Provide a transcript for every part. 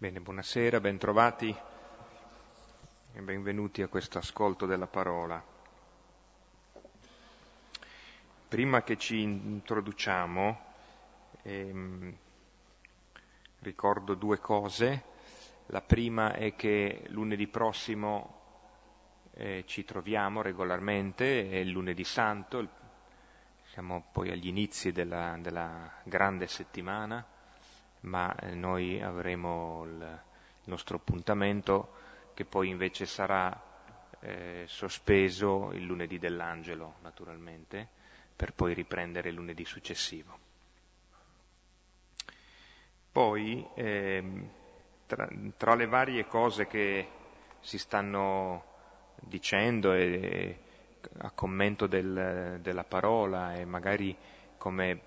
Bene, buonasera, bentrovati e benvenuti a questo ascolto della parola. Prima che ci introduciamo, ehm, ricordo due cose. La prima è che lunedì prossimo eh, ci troviamo regolarmente, è il lunedì santo, siamo poi agli inizi della, della grande settimana ma eh, noi avremo il nostro appuntamento che poi invece sarà eh, sospeso il lunedì dell'angelo, naturalmente, per poi riprendere il lunedì successivo. Poi, eh, tra, tra, le varie cose che si stanno dicendo e, a commento del, della parola e magari come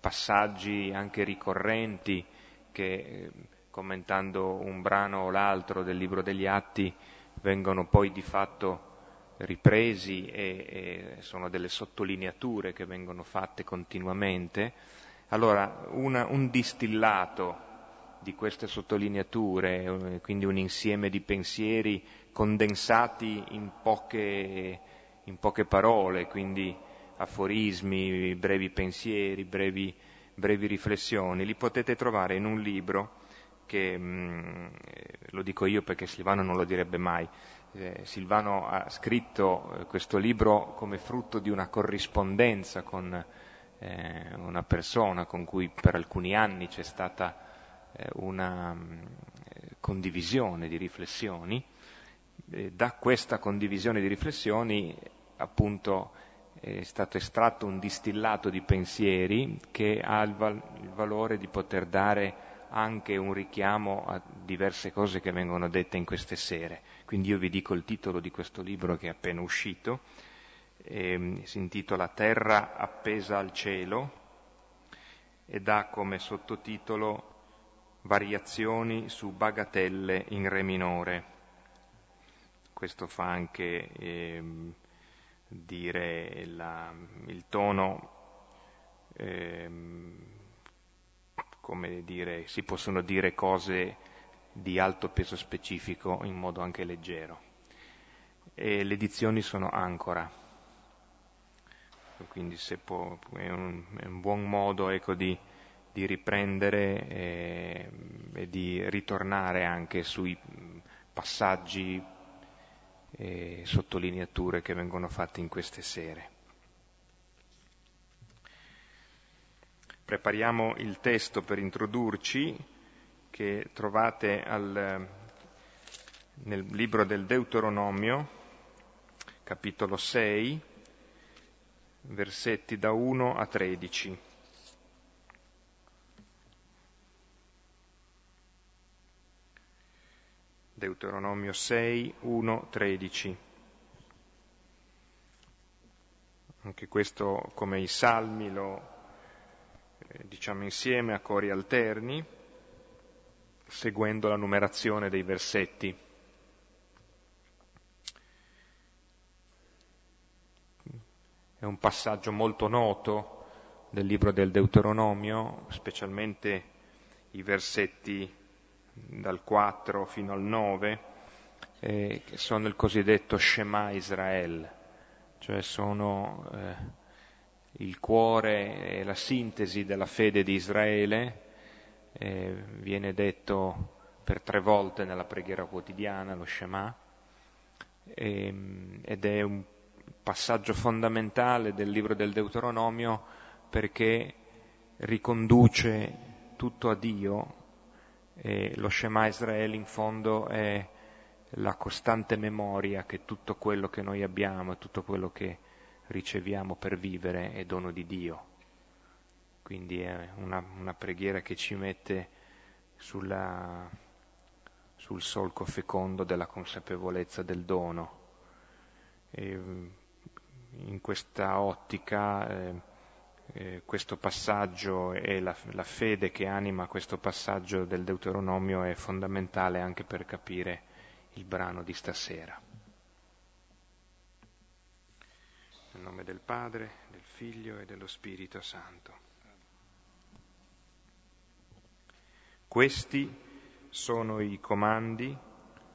passaggi anche ricorrenti che eh, commentando un brano o l'altro del libro degli atti vengono poi di fatto ripresi e, e sono delle sottolineature che vengono fatte continuamente. Allora, una, un distillato di queste sottolineature, eh, quindi un insieme di pensieri condensati in poche, in poche parole, quindi aforismi, brevi pensieri, brevi, brevi riflessioni, li potete trovare in un libro che, mh, mm, lo dico io perché Silvano non lo direbbe mai, eh, Silvano ha scritto eh, questo libro come frutto di una corrispondenza con eh, una persona con cui per alcuni anni c'è stata eh, una mh, mm, condivisione di riflessioni. da questa condivisione di riflessioni appunto è stato estratto un distillato di pensieri che ha il, val- il valore di poter dare anche un richiamo a diverse cose che vengono dette in queste sere. Quindi io vi dico il titolo di questo libro che è appena uscito, eh, si intitola Terra appesa al cielo ed ha come sottotitolo Variazioni su bagatelle in re minore. Questo fa anche eh, dire la, il tono, ehm, come dire, si possono dire cose di alto peso specifico in modo anche leggero. E le edizioni sono ancora, quindi può, è, un, è, un, buon modo ecco, di, di, riprendere e, e di ritornare anche sui passaggi e sottolineature che vengono fatte in queste sere. Prepariamo il testo per introdurci che trovate al, nel libro del Deuteronomio, capitolo 6, versetti da 1 a 13. Deuteronomio 6, 1, 13. Anche questo come i salmi lo eh, diciamo insieme a cori alterni, seguendo la numerazione dei versetti. È un passaggio molto noto del libro del Deuteronomio, specialmente i versetti dal 4 fino al 9, eh, che sono il cosiddetto Shema Israel, cioè sono eh, il cuore e la sintesi della fede di Israele, eh, viene detto per tre volte nella preghiera quotidiana, lo Shema, ehm, ed è un passaggio fondamentale del libro del Deuteronomio perché riconduce tutto a Dio e lo Shema Israele in fondo è la costante memoria che tutto quello che noi abbiamo e tutto quello che riceviamo per vivere è dono di Dio. Quindi è una, una preghiera che ci mette sulla, sul solco fecondo della consapevolezza del dono. E in questa ottica eh, eh, questo passaggio e la, la, fede che anima questo passaggio del Deuteronomio è fondamentale anche per capire il brano di stasera. Nel nome del Padre, del Figlio e dello Spirito Santo. Questi sono i comandi,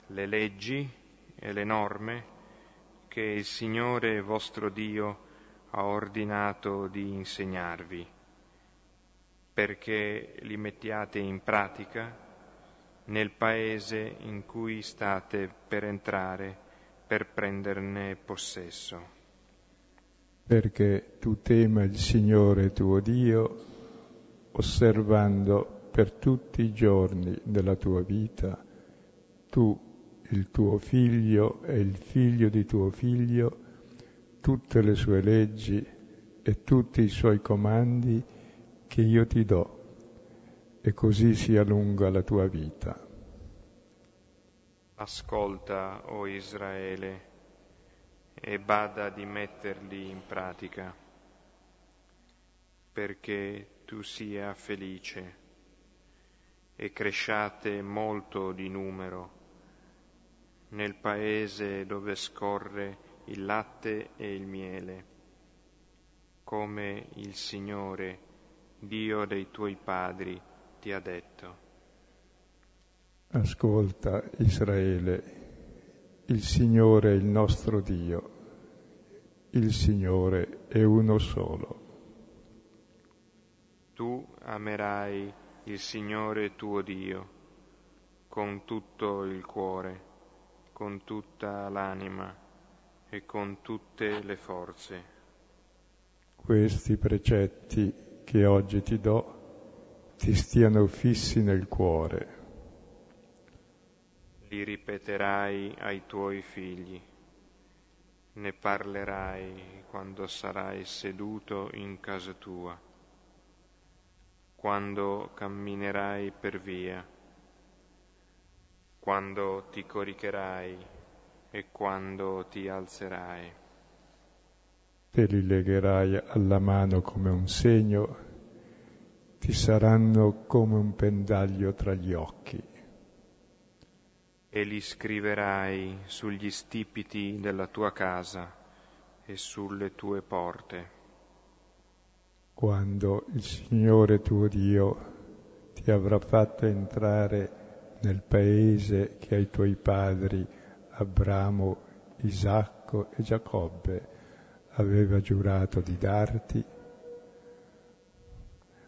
le leggi e le norme che il Signore vostro Dio ha ordinato di insegnarvi, perché li mettiate in pratica nel paese in cui state per entrare per prenderne possesso. Perché tu tema il Signore tuo Dio, osservando per tutti i giorni della tua vita, tu, il tuo figlio e il figlio di tuo figlio, tutte le sue leggi e tutti i suoi comandi che io ti do, e così sia lunga la tua vita. Ascolta, o oh Israele, e bada di metterli in pratica, perché tu sia felice e cresciate molto di numero nel paese dove scorre il latte e il miele, come il Signore, Dio dei tuoi padri, ti ha detto. Ascolta Israele, il Signore è il nostro Dio, il Signore è uno solo. Tu amerai il Signore tuo Dio con tutto il cuore, con tutta l'anima e con tutte le forze. Questi precetti che oggi ti do ti stiano fissi nel cuore. Li ripeterai ai tuoi figli, ne parlerai quando sarai seduto in casa tua, quando camminerai per via, quando ti coricherai e quando ti alzerai. Te li legherai alla mano come un segno, ti saranno come un pendaglio tra gli occhi. E li scriverai sugli stipiti della tua casa e sulle tue porte. Quando il Signore tuo Dio ti avrà fatto entrare nel paese che ai tuoi padri Abramo, Isacco e Giacobbe aveva giurato di darti,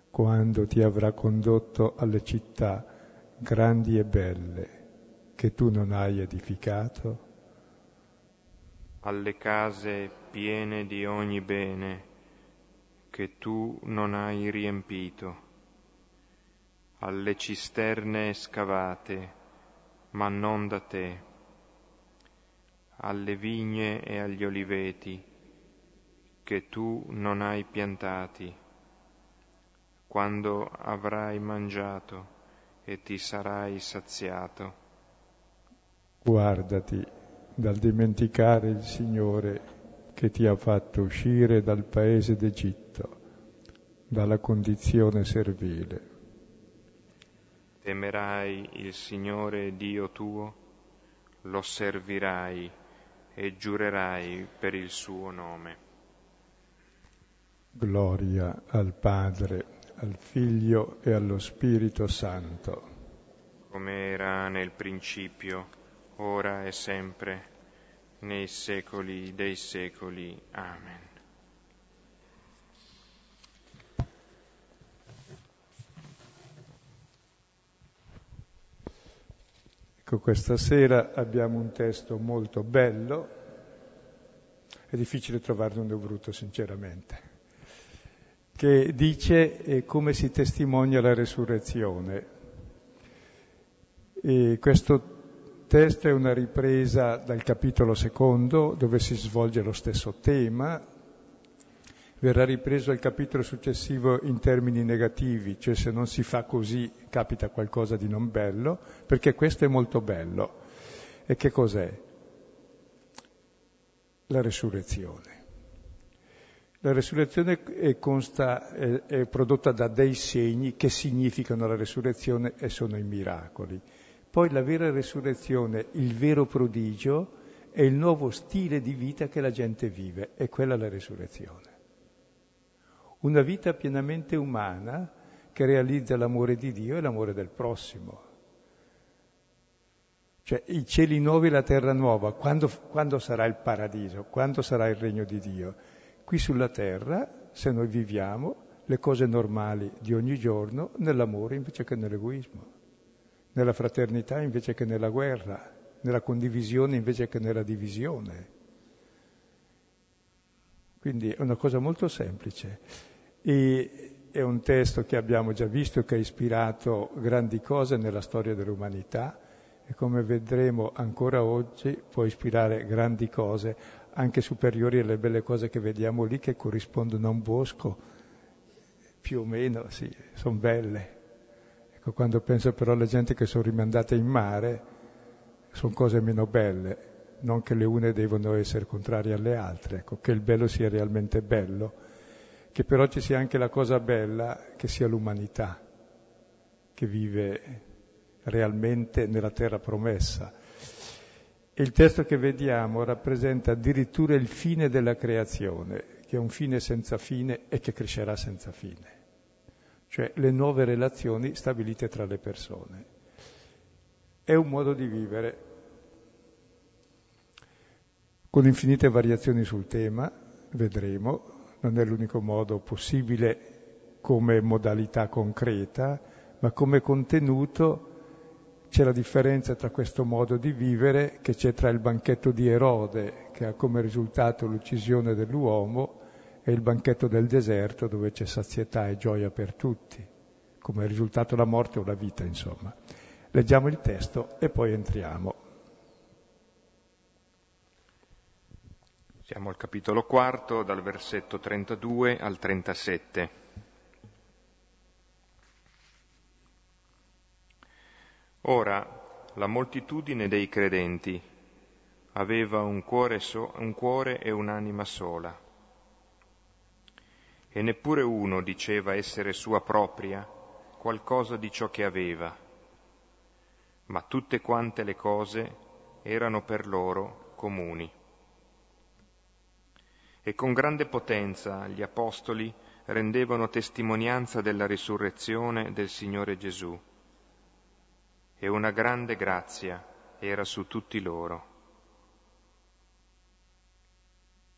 quando ti avrà condotto alle città grandi e belle che tu non hai edificato, alle case piene di ogni bene che tu non hai riempito, alle cisterne scavate, ma non da te alle vigne e agli oliveti che tu non hai piantati, quando avrai mangiato e ti sarai saziato. Guardati dal dimenticare il Signore che ti ha fatto uscire dal paese d'Egitto, dalla condizione servile. Temerai il Signore Dio tuo, lo servirai e giurerai per il suo nome. Gloria al Padre, al Figlio e allo Spirito Santo. Come era nel principio, ora e sempre, nei secoli dei secoli. Amen. Ecco, questa sera abbiamo un testo molto bello, è difficile trovarne uno brutto sinceramente, che dice come si testimonia la resurrezione. E questo testo è una ripresa dal capitolo secondo dove si svolge lo stesso tema, verrà ripreso il capitolo successivo in termini negativi, cioè se non si fa così capita qualcosa di non bello, perché questo è molto bello. E che cos'è? La resurrezione. La resurrezione è, consta, è, è prodotta da dei segni che significano la resurrezione e sono i miracoli. Poi la vera resurrezione, il vero prodigio, è il nuovo stile di vita che la gente vive, è quella la resurrezione una vita pienamente umana che realizza l'amore di Dio e l'amore del prossimo. Cioè i cieli nuovi e la terra nuova, quando, quando sarà il paradiso, quando sarà il regno di Dio? Qui sulla terra, se noi viviamo le cose normali di ogni giorno, nell'amore invece che nell'egoismo, nella fraternità invece che nella guerra, nella condivisione invece che nella divisione. Quindi è una cosa molto semplice. E è un testo che abbiamo già visto che ha ispirato grandi cose nella storia dell'umanità e come vedremo ancora oggi può ispirare grandi cose, anche superiori alle belle cose che vediamo lì che corrispondono a un bosco, più o meno, sì, sono belle. Ecco, quando penso però alle gente che sono rimandate in mare, sono cose meno belle, non che le une devono essere contrarie alle altre, ecco, che il bello sia realmente bello, che però ci sia anche la cosa bella, che sia l'umanità, che vive realmente nella terra promessa. E il testo che vediamo rappresenta addirittura il fine della creazione, che è un fine senza fine e che crescerà senza fine, cioè le nuove relazioni stabilite tra le persone. È un modo di vivere con infinite variazioni sul tema, vedremo, non è l'unico modo possibile come modalità concreta, ma come contenuto c'è la differenza tra questo modo di vivere che c'è tra il banchetto di Erode, che ha come risultato l'uccisione dell'uomo, e il banchetto del deserto dove c'è sazietà e gioia per tutti, come risultato la morte o la vita, insomma. Leggiamo il testo e poi entriamo. Siamo al capitolo quarto, dal versetto 32 al 37. Ora la moltitudine dei credenti aveva un cuore, so, un cuore e un'anima sola, e neppure uno diceva essere sua propria qualcosa di ciò che aveva, ma tutte quante le cose erano per loro comuni. E con grande potenza gli apostoli rendevano testimonianza della risurrezione del Signore Gesù e una grande grazia era su tutti loro.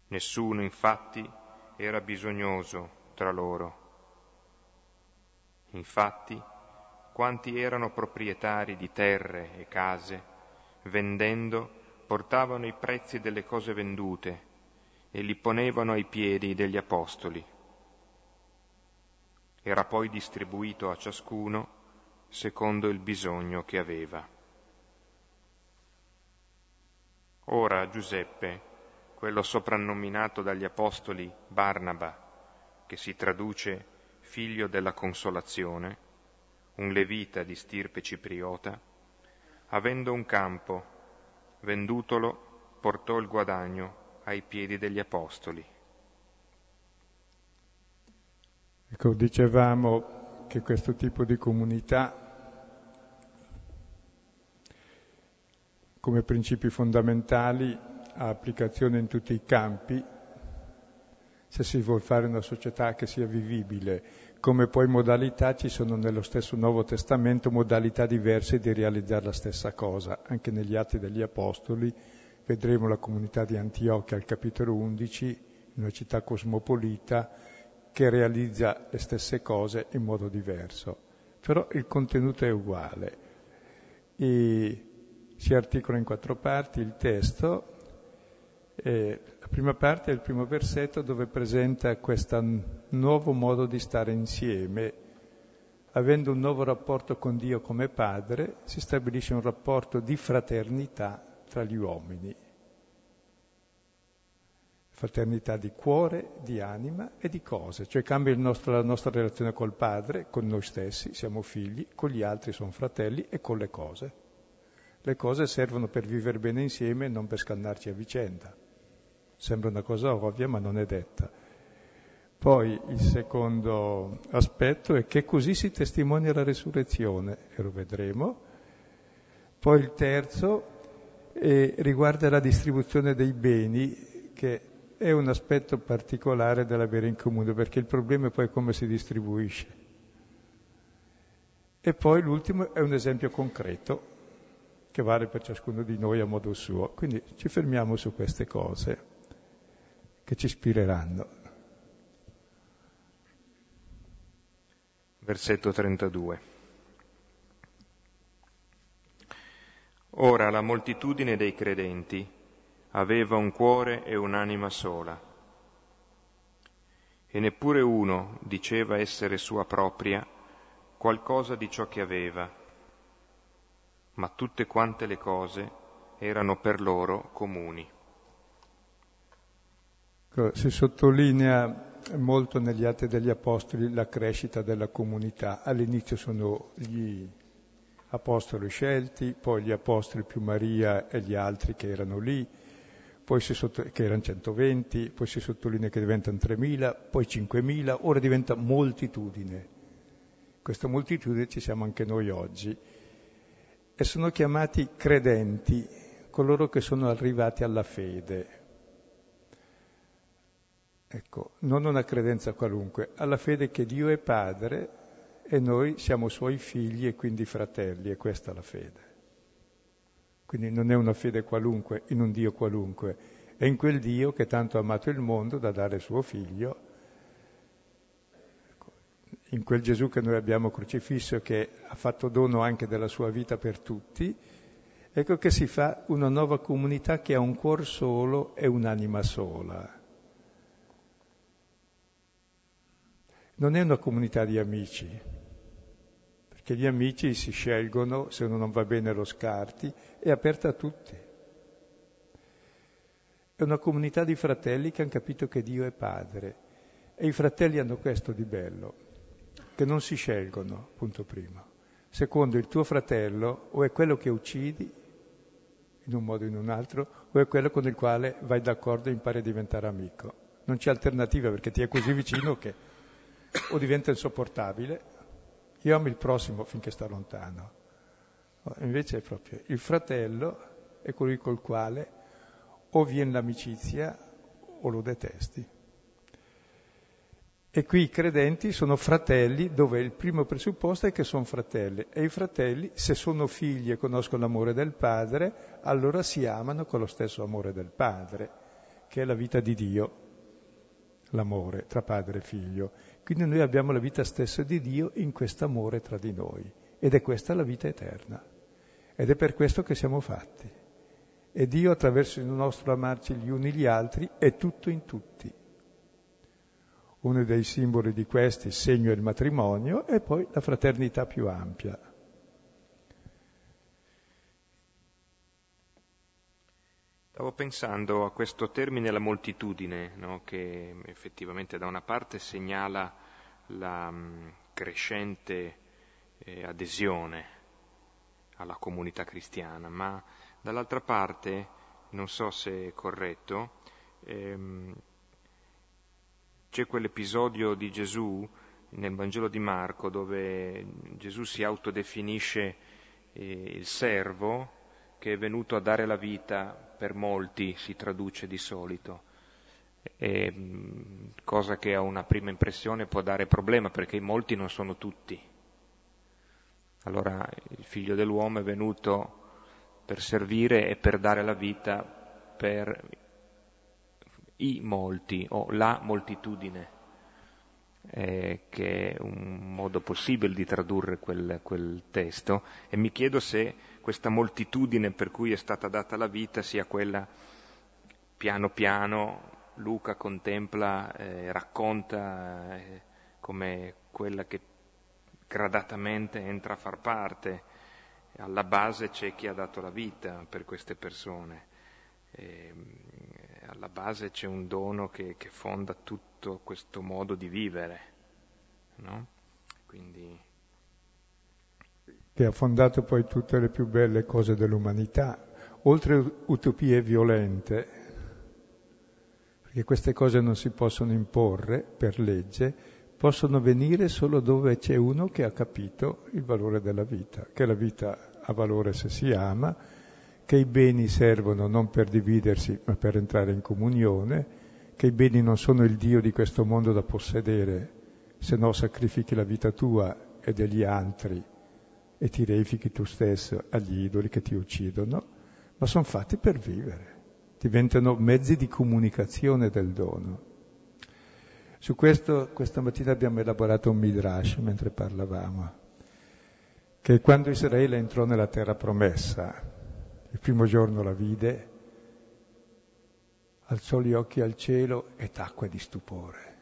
Nessuno infatti era bisognoso tra loro. Infatti, quanti erano proprietari di terre e case, vendendo, portavano i prezzi delle cose vendute e li ponevano ai piedi degli apostoli. Era poi distribuito a ciascuno secondo il bisogno che aveva. Ora Giuseppe, quello soprannominato dagli apostoli Barnaba, che si traduce figlio della consolazione, un levita di stirpe cipriota, avendo un campo, vendutolo, portò il guadagno ai piedi degli apostoli. Ecco, dicevamo che questo tipo di comunità come principi fondamentali ha applicazione in tutti i campi, se si vuole fare una società che sia vivibile, come poi modalità ci sono nello stesso Nuovo Testamento modalità diverse di realizzare la stessa cosa. Anche negli Atti degli Apostoli vedremo la comunità di Antiochia al capitolo 11, una città cosmopolita che realizza le stesse cose in modo diverso. Però il contenuto è uguale. E si articola in quattro parti il testo. Eh, la prima parte è il primo versetto dove presenta questo nuovo modo di stare insieme. Avendo un nuovo rapporto con Dio come Padre, si stabilisce un rapporto di fraternità tra gli uomini. Fraternità di cuore, di anima e di cose, cioè cambia nostro, la nostra relazione col Padre, con noi stessi, siamo figli, con gli altri sono fratelli e con le cose. Le cose servono per vivere bene insieme e non per scannarci a vicenda. Sembra una cosa ovvia, ma non è detta. Poi il secondo aspetto è che così si testimonia la resurrezione, e lo vedremo. Poi il terzo eh, riguarda la distribuzione dei beni, che è un aspetto particolare dell'avere in comune, perché il problema è poi come si distribuisce. E poi l'ultimo è un esempio concreto, che vale per ciascuno di noi a modo suo. Quindi ci fermiamo su queste cose che ci ispireranno. Versetto 32. Ora la moltitudine dei credenti aveva un cuore e un'anima sola, e neppure uno diceva essere sua propria qualcosa di ciò che aveva, ma tutte quante le cose erano per loro comuni. Ecco, si sottolinea molto negli Atti degli Apostoli la crescita della comunità. All'inizio sono gli apostoli scelti, poi gli apostoli più Maria e gli altri che erano lì, sotto, che erano 120, poi si sottolinea che diventano 3.000, poi 5.000, ora diventa moltitudine. Questa moltitudine ci siamo anche noi oggi. E sono chiamati credenti, coloro che sono arrivati alla fede. Ecco, non una credenza qualunque, alla fede che Dio è Padre e noi siamo suoi figli e quindi fratelli, e questa è la fede. Quindi non è una fede qualunque in un Dio qualunque, è in quel Dio che tanto ha amato il mondo da dare suo figlio, ecco, in quel Gesù che noi abbiamo crocifisso che ha fatto dono anche della sua vita per tutti, ecco che si fa una nuova comunità che ha un cuore solo e un'anima sola. Non è una comunità di amici, che gli amici si scelgono, se uno non va bene lo scarti, è aperta a tutti. È una comunità di fratelli che hanno capito che Dio è padre e i fratelli hanno questo di bello, che non si scelgono, punto primo. Secondo, il tuo fratello o è quello che uccidi, in un modo o in un altro, o è quello con il quale vai d'accordo e impari a diventare amico. Non c'è alternativa perché ti è così vicino che o diventa insopportabile io amo il prossimo finché sta lontano. Invece è proprio il fratello è colui col quale o viene l'amicizia o lo detesti. E qui i credenti sono fratelli dove il primo presupposto è che sono fratelli e i fratelli se sono figli e conoscono l'amore del padre allora si amano con lo stesso amore del padre che è la vita di Dio, l'amore tra padre e figlio. Quindi noi abbiamo la vita stessa di Dio in questo amore tra di noi ed è questa la vita eterna. Ed è per questo che siamo fatti. E Dio attraverso il nostro amarci gli uni gli altri è tutto in tutti. Uno dei simboli di questi, il segno è il matrimonio e poi la fraternità più ampia. Stavo pensando a questo termine la moltitudine, no? che effettivamente da una parte segnala la mh, crescente eh, adesione alla comunità cristiana, ma dall'altra parte, non so se è corretto, ehm, c'è quell'episodio di Gesù nel Vangelo di Marco dove Gesù si autodefinisce eh, il servo che è venuto a dare la vita per molti si traduce di solito, e, cosa che a una prima impressione può dare problema perché molti non sono tutti. Allora il figlio dell'uomo è venuto per servire e per dare la vita per i molti o la moltitudine, eh, che è un modo possibile di tradurre quel, quel testo e mi chiedo se questa moltitudine per cui è stata data la vita sia quella piano piano Luca contempla, eh, racconta eh, come quella che gradatamente entra a far parte. Alla base c'è chi ha dato la vita per queste persone, e, alla base c'è un dono che, che fonda tutto questo modo di vivere. No? Quindi che ha fondato poi tutte le più belle cose dell'umanità, oltre utopie violente, perché queste cose non si possono imporre per legge, possono venire solo dove c'è uno che ha capito il valore della vita, che la vita ha valore se si ama, che i beni servono non per dividersi ma per entrare in comunione, che i beni non sono il Dio di questo mondo da possedere, se no sacrifichi la vita tua e degli altri e ti reifichi tu stesso agli idoli che ti uccidono, ma sono fatti per vivere, diventano mezzi di comunicazione del dono. Su questo questa mattina abbiamo elaborato un midrash mentre parlavamo, che quando Israele entrò nella terra promessa, il primo giorno la vide, alzò gli occhi al cielo e tacque di stupore.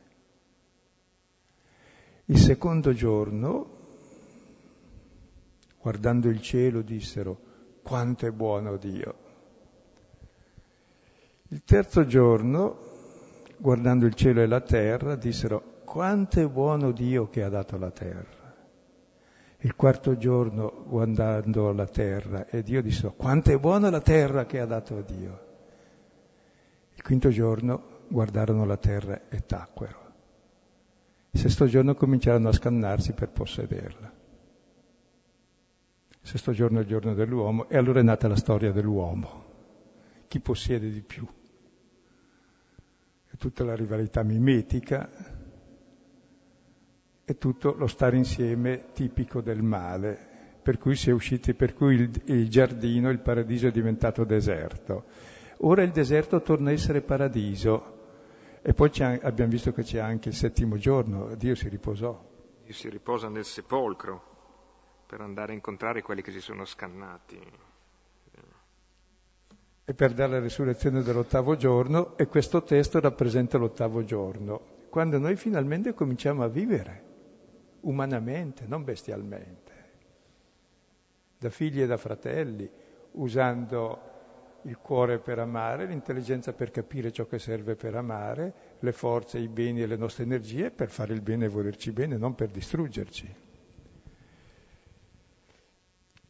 Il secondo giorno, guardando il cielo, dissero, quanto è buono Dio. Il terzo giorno, guardando il cielo e la terra, dissero, quanto è buono Dio che ha dato la terra. Il quarto giorno, guardando la terra, e Dio disse, quanto è buona la terra che ha dato Dio. Il quinto giorno guardarono la terra e tacquero. Il sesto giorno cominciarono a scannarsi per possederla. Il sesto giorno è il giorno dell'uomo e allora è nata la storia dell'uomo. Chi possiede di più? È tutta la rivalità mimetica, è tutto lo stare insieme tipico del male, per cui si è usciti, per cui il, il giardino, il paradiso è diventato deserto. Ora il deserto torna a essere paradiso, e poi abbiamo visto che c'è anche il settimo giorno, Dio si riposò. Dio si riposa nel sepolcro per andare a incontrare quelli che si sono scannati. E per dare la risurrezione dell'ottavo giorno, e questo testo rappresenta l'ottavo giorno, quando noi finalmente cominciamo a vivere, umanamente, non bestialmente, da figli e da fratelli, usando il cuore per amare, l'intelligenza per capire ciò che serve per amare, le forze, i beni e le nostre energie per fare il bene e volerci bene, non per distruggerci.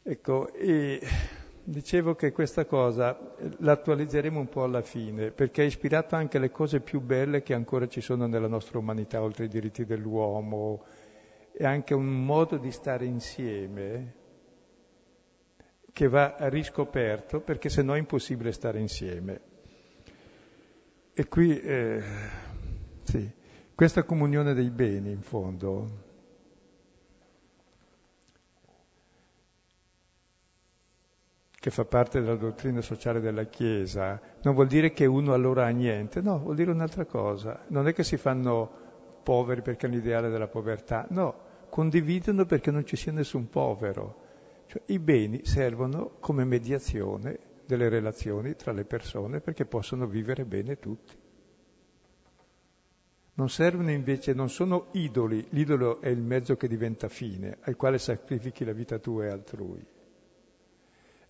Ecco, e dicevo che questa cosa l'attualizzeremo un po' alla fine, perché ha ispirato anche le cose più belle che ancora ci sono nella nostra umanità, oltre ai diritti dell'uomo, e anche un modo di stare insieme che va riscoperto perché se no è impossibile stare insieme. E qui, eh, sì, questa comunione dei beni in fondo, che fa parte della dottrina sociale della Chiesa, non vuol dire che uno allora ha niente, no, vuol dire un'altra cosa. Non è che si fanno poveri perché è l'ideale della povertà, no, condividono perché non ci sia nessun povero. Cioè, I beni servono come mediazione delle relazioni tra le persone perché possono vivere bene tutti. Non servono invece, non sono idoli, l'idolo è il mezzo che diventa fine, al quale sacrifichi la vita tua e altrui.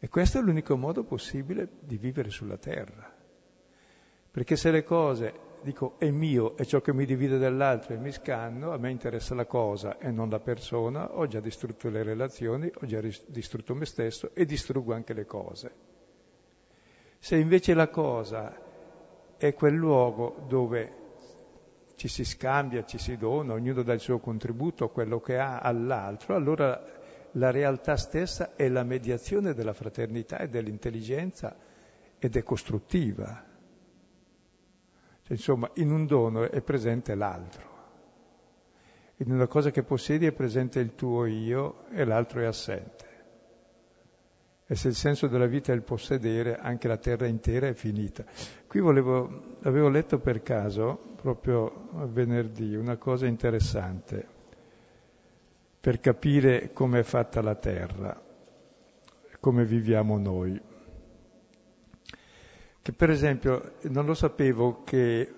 E questo è l'unico modo possibile di vivere sulla terra. Perché se le cose dico è mio, è ciò che mi divide dall'altro e mi scanno, a me interessa la cosa e non la persona, ho già distrutto le relazioni, ho già distrutto me stesso e distruggo anche le cose. Se invece la cosa è quel luogo dove ci si scambia, ci si dona, ognuno dà il suo contributo, quello che ha all'altro, allora la realtà stessa è la mediazione della fraternità e dell'intelligenza ed è costruttiva. Insomma, in un dono è presente l'altro. In una cosa che possiedi è presente il tuo io e l'altro è assente. E se il senso della vita è il possedere, anche la terra intera è finita. Qui volevo, avevo letto per caso, proprio venerdì, una cosa interessante per capire come è fatta la terra, come viviamo noi che per esempio non lo sapevo che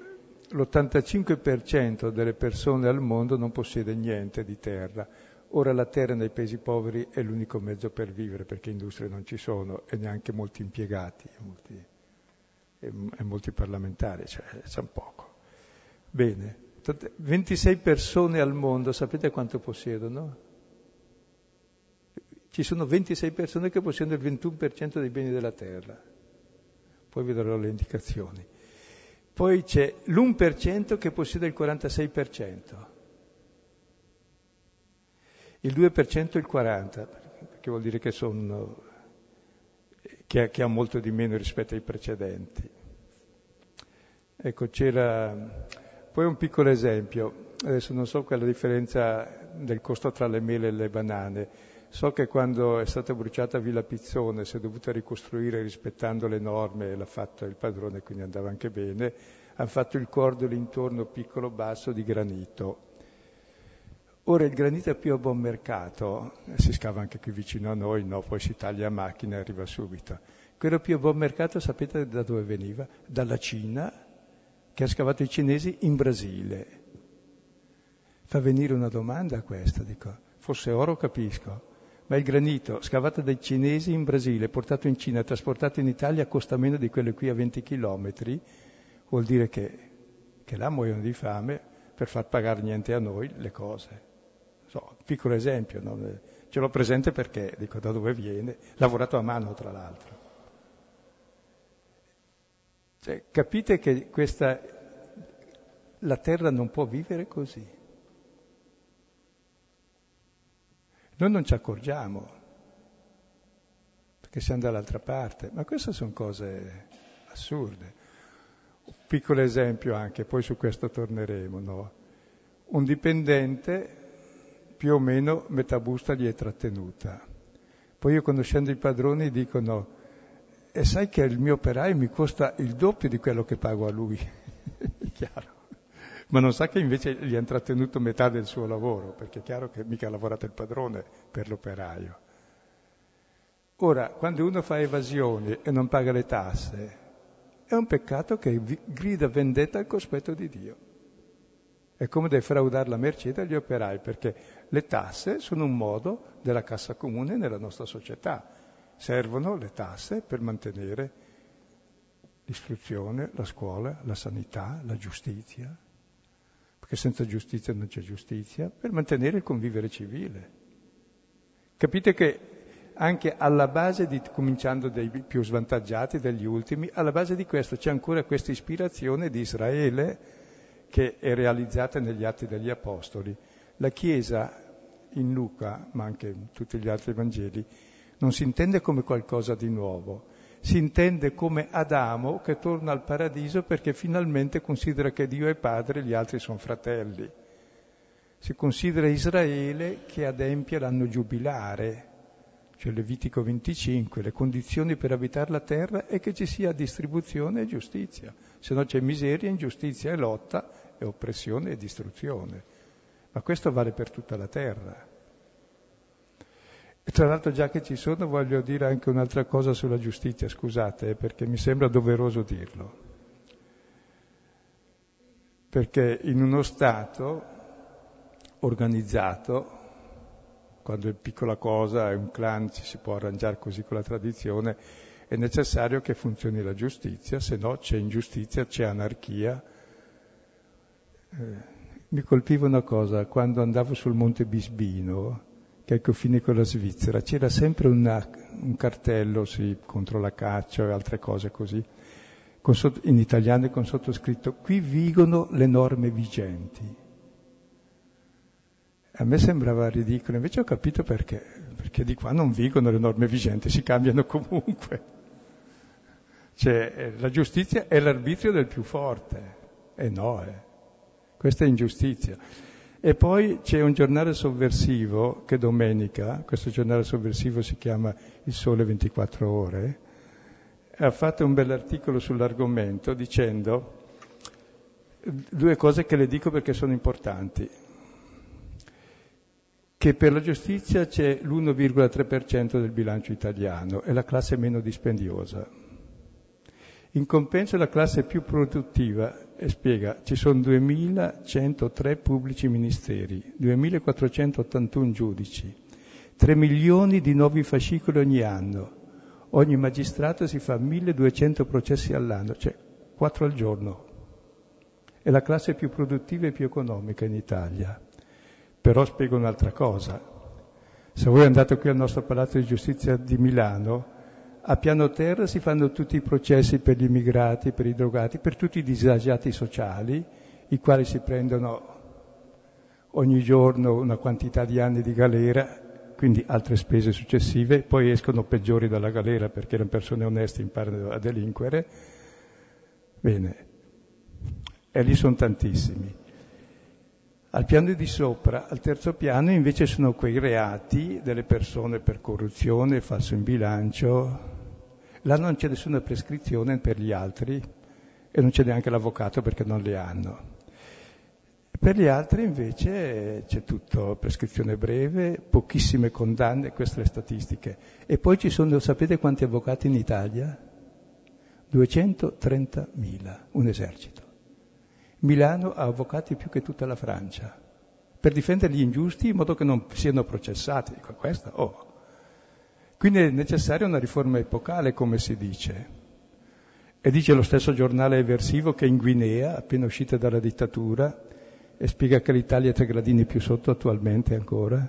l'85% delle persone al mondo non possiede niente di terra. Ora la terra nei paesi poveri è l'unico mezzo per vivere perché industrie non ci sono e neanche molti impiegati molti, e, e, molti parlamentari, cioè c'è un poco. Bene, 26 persone al mondo, sapete quanto possiedono? Ci sono 26 persone che possiedono il 21% dei beni della terra poi vi darò le indicazioni. Poi c'è l'1% che possiede il 46%, il 2% il 40%, perché vuol dire che, sono, che, che ha molto di meno rispetto ai precedenti. Ecco, c'era poi un piccolo esempio, adesso non so qual è la differenza del costo tra le mele e le banane, So che quando è stata bruciata Villa Pizzone si è dovuta ricostruire rispettando le norme l'ha fatto il padrone, quindi andava anche bene. Hanno fatto il cordolo intorno piccolo basso di granito. Ora il granito è più a buon mercato, si scava anche qui vicino a noi, no? poi si taglia a macchina e arriva subito. Quello più a buon mercato sapete da dove veniva? Dalla Cina, che ha scavato i cinesi in Brasile. Fa venire una domanda questa, dico, fosse oro capisco, ma il granito scavato dai cinesi in Brasile, portato in Cina, trasportato in Italia, costa meno di quello qui a 20 km, vuol dire che, che là muoiono di fame per far pagare niente a noi le cose. So, piccolo esempio, no? ce l'ho presente perché, dico, da dove viene, lavorato a mano tra l'altro. Cioè, capite che questa, la terra non può vivere così. Noi non ci accorgiamo, perché siamo dall'altra parte, ma queste sono cose assurde. Un piccolo esempio anche, poi su questo torneremo, no? Un dipendente più o meno metà busta gli è trattenuta. Poi io conoscendo i padroni dicono, e sai che il mio operaio mi costa il doppio di quello che pago a lui. Chiaro ma non sa che invece gli ha intrattenuto metà del suo lavoro, perché è chiaro che mica ha lavorato il padrone per l'operaio. Ora, quando uno fa evasioni e non paga le tasse, è un peccato che grida vendetta al cospetto di Dio. È come defraudare la mercede agli operai, perché le tasse sono un modo della cassa comune nella nostra società. Servono le tasse per mantenere l'istruzione, la scuola, la sanità, la giustizia, perché senza giustizia non c'è giustizia, per mantenere il convivere civile. Capite che anche alla base, di, cominciando dai più svantaggiati, dagli ultimi, alla base di questo c'è ancora questa ispirazione di Israele che è realizzata negli atti degli Apostoli. La Chiesa in Luca, ma anche in tutti gli altri Vangeli, non si intende come qualcosa di nuovo, si intende come Adamo che torna al paradiso perché finalmente considera che Dio è padre e gli altri sono fratelli. Si considera Israele che adempie l'anno giubilare, cioè Levitico 25, le condizioni per abitare la terra e che ci sia distribuzione e giustizia, se no c'è miseria, ingiustizia e lotta e oppressione e distruzione. Ma questo vale per tutta la terra. E tra l'altro già che ci sono voglio dire anche un'altra cosa sulla giustizia, scusate, eh, perché mi sembra doveroso dirlo. Perché in uno Stato organizzato, quando è piccola cosa, è un clan, ci si può arrangiare così con la tradizione, è necessario che funzioni la giustizia, se no c'è ingiustizia, c'è anarchia. Eh, mi colpiva una cosa, quando andavo sul Monte Bisbino, che è il confine con la Svizzera, c'era sempre una, un cartello sì, contro la caccia e altre cose così, sotto, in italiano con sottoscritto, qui vigono le norme vigenti. A me sembrava ridicolo, invece ho capito perché, perché di qua non vigono le norme vigenti, si cambiano comunque. Cioè, eh, la giustizia è l'arbitrio del più forte, e no, eh. questa è ingiustizia. E poi c'è un giornale sovversivo che domenica, questo giornale sovversivo si chiama Il Sole 24 Ore, ha fatto un bell'articolo sull'argomento dicendo due cose che le dico perché sono importanti. Che per la giustizia c'è l'1,3% del bilancio italiano, è la classe meno dispendiosa. In compenso la classe più produttiva e spiega, ci sono 2.103 pubblici ministeri, 2.481 giudici, 3 milioni di nuovi fascicoli ogni anno, ogni magistrato si fa 1.200 processi all'anno, cioè 4 al giorno. È la classe più produttiva e più economica in Italia. Però spiego un'altra cosa. Se voi andate qui al nostro Palazzo di Giustizia di Milano, a piano terra si fanno tutti i processi per gli immigrati, per i drogati, per tutti i disagiati sociali, i quali si prendono ogni giorno una quantità di anni di galera, quindi altre spese successive, poi escono peggiori dalla galera perché le persone oneste imparano a delinquere. Bene, e lì sono tantissimi. Al piano di sopra, al terzo piano, invece sono quei reati delle persone per corruzione, falso in bilancio. Là non c'è nessuna prescrizione per gli altri e non c'è neanche l'avvocato perché non le hanno. Per gli altri invece c'è tutto prescrizione breve, pochissime condanne, queste le statistiche. E poi ci sono, sapete quanti avvocati in Italia? 230.000, un esercito. Milano ha avvocati più che tutta la Francia, per difendere gli ingiusti in modo che non siano processati. Dico, questo, oh. Quindi è necessaria una riforma epocale, come si dice. E dice lo stesso giornale eversivo che in Guinea, appena uscita dalla dittatura, e spiega che l'Italia è tre gradini più sotto attualmente ancora,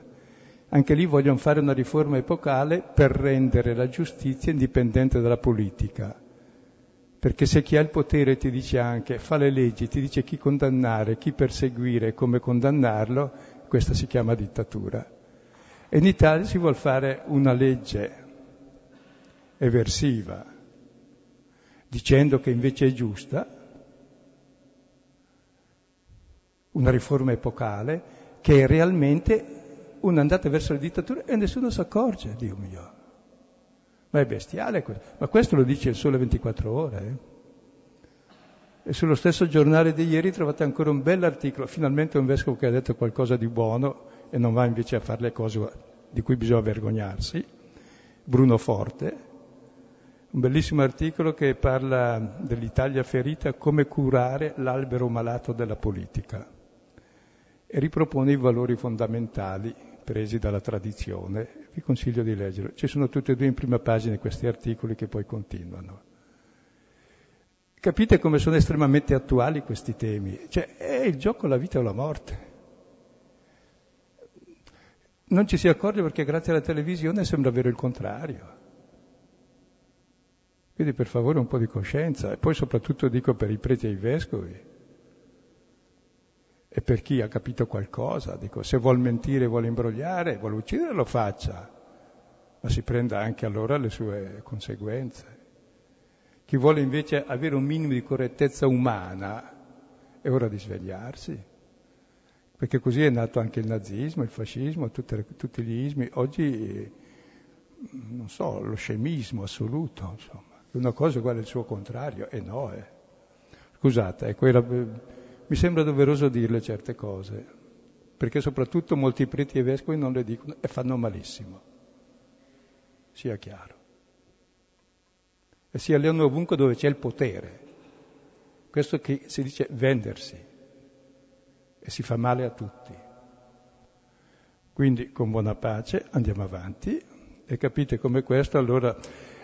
anche lì vogliono fare una riforma epocale per rendere la giustizia indipendente dalla politica. Perché se chi ha il potere ti dice anche, fa le leggi, ti dice chi condannare, chi perseguire e come condannarlo, questa si chiama dittatura. E in Italia si vuole fare una legge eversiva, dicendo che invece è giusta, una riforma epocale, che è realmente un'andata verso la dittatura e nessuno si accorge, Dio mio. Ma è bestiale questo. Ma questo lo dice il Sole 24 Ore. Eh? E sullo stesso giornale di ieri trovate ancora un bell'articolo, finalmente un vescovo che ha detto qualcosa di buono e non va invece a fare le cose di cui bisogna vergognarsi, Bruno Forte, un bellissimo articolo che parla dell'Italia ferita, come curare l'albero malato della politica e ripropone i valori fondamentali presi dalla tradizione. Vi consiglio di leggerlo. Ci sono tutti e due in prima pagina questi articoli che poi continuano. Capite come sono estremamente attuali questi temi? Cioè, è il gioco la vita o la morte. Non ci si accorge perché grazie alla televisione sembra vero il contrario. Quindi per favore un po' di coscienza e poi soprattutto dico per i preti e i vescovi e per chi ha capito qualcosa, dico, se vuol mentire, vuole imbrogliare, vuole uccidere, lo faccia, ma si prenda anche allora le sue conseguenze. Chi vuole invece avere un minimo di correttezza umana è ora di svegliarsi, perché così è nato anche il nazismo, il fascismo, tutte, tutti gli ismi. Oggi, non so, lo scemismo assoluto, insomma, una cosa uguale al suo contrario, e no, eh. Scusate, ecco, era mi sembra doveroso dirle certe cose, perché soprattutto molti preti e vescovi non le dicono e fanno malissimo, sia chiaro. E si alleano ovunque dove c'è il potere. Questo che si dice vendersi e si fa male a tutti. Quindi con buona pace andiamo avanti e capite come questo allora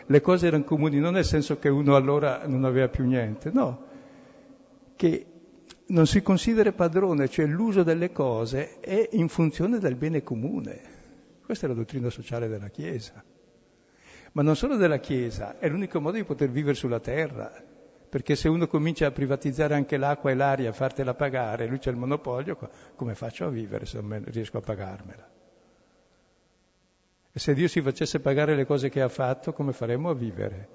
le cose erano comuni non nel senso che uno allora non aveva più niente, no, che non si considera padrone, cioè l'uso delle cose è in funzione del bene comune. Questa è la dottrina sociale della Chiesa. Ma non solo della Chiesa, è l'unico modo di poter vivere sulla terra, perché se uno comincia a privatizzare anche l'acqua e l'aria, a fartela pagare, lui c'è il monopolio, come faccio a vivere se non riesco a pagarmela? E se Dio si facesse pagare le cose che ha fatto, come faremmo a vivere?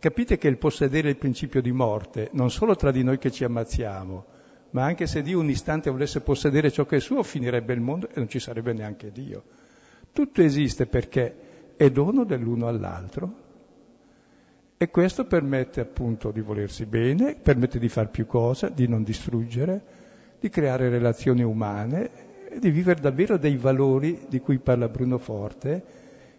Capite che il possedere il principio di morte, non solo tra di noi che ci ammazziamo, ma anche se Dio un istante volesse possedere ciò che è suo, finirebbe il mondo e non ci sarebbe neanche Dio. Tutto esiste perché è dono dell'uno all'altro e questo permette appunto di volersi bene, permette di fare più cose, di non distruggere, di creare relazioni umane e di vivere davvero dei valori di cui parla Bruno Forte,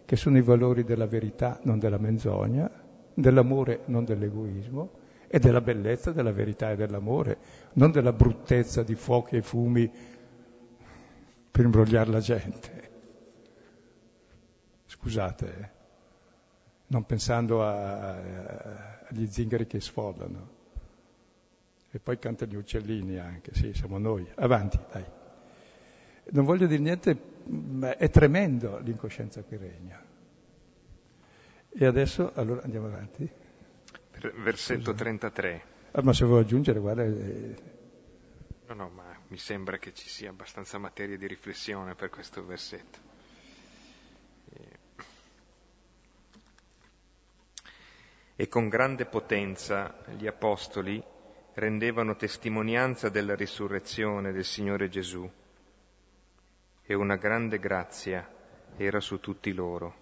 che sono i valori della verità, non della menzogna, dell'amore, non dell'egoismo, e della bellezza della verità e dell'amore, non della bruttezza di fuochi e fumi per imbrogliare la gente. Scusate, eh? Non pensando a, a, agli zingari che sfodano. E poi cantano gli uccellini anche, sì, siamo noi. Avanti, dai. Non voglio dire niente, ma è tremendo l'incoscienza che regna. E adesso, allora andiamo avanti versetto Scusa. 33. Ah, ma se vuoi aggiungere, guarda... Eh... No, no, ma mi sembra che ci sia abbastanza materia di riflessione per questo versetto. E con grande potenza gli apostoli rendevano testimonianza della risurrezione del Signore Gesù e una grande grazia era su tutti loro.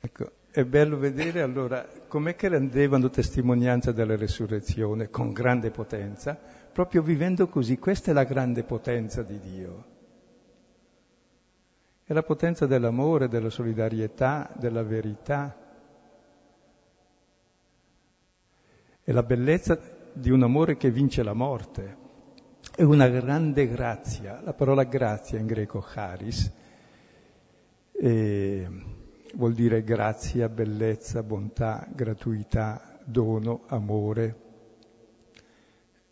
Ecco, è bello vedere allora com'è che rendevano testimonianza della resurrezione con grande potenza, proprio vivendo così. Questa è la grande potenza di Dio. È la potenza dell'amore, della solidarietà, della verità. È la bellezza di un amore che vince la morte. È una grande grazia. La parola grazia in greco charis. Vuol dire grazia, bellezza, bontà, gratuità, dono, amore.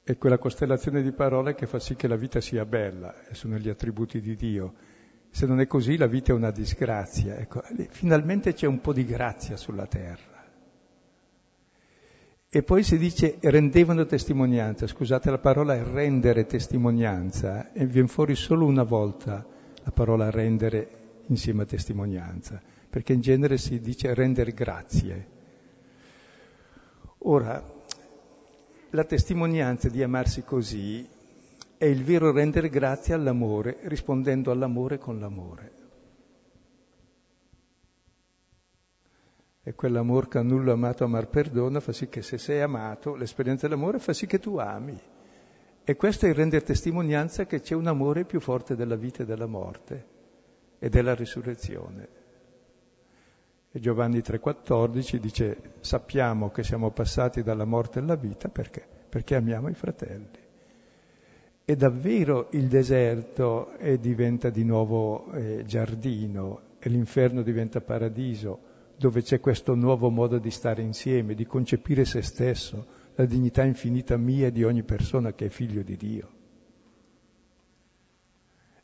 È quella costellazione di parole che fa sì che la vita sia bella, e sono gli attributi di Dio. Se non è così la vita è una disgrazia. Ecco, finalmente c'è un po' di grazia sulla terra. E poi si dice rendevano testimonianza, scusate la parola rendere testimonianza e viene fuori solo una volta la parola rendere insieme a testimonianza perché in genere si dice rendere grazie. Ora, la testimonianza di amarsi così è il vero rendere grazie all'amore, rispondendo all'amore con l'amore. E quell'amor che a nulla amato amar perdona fa sì che se sei amato, l'esperienza dell'amore fa sì che tu ami. E questo è il rendere testimonianza che c'è un amore più forte della vita e della morte e della risurrezione. E Giovanni 3,14 dice sappiamo che siamo passati dalla morte alla vita perché? Perché amiamo i fratelli. E davvero il deserto diventa di nuovo eh, giardino e l'inferno diventa paradiso, dove c'è questo nuovo modo di stare insieme, di concepire se stesso, la dignità infinita mia e di ogni persona che è figlio di Dio.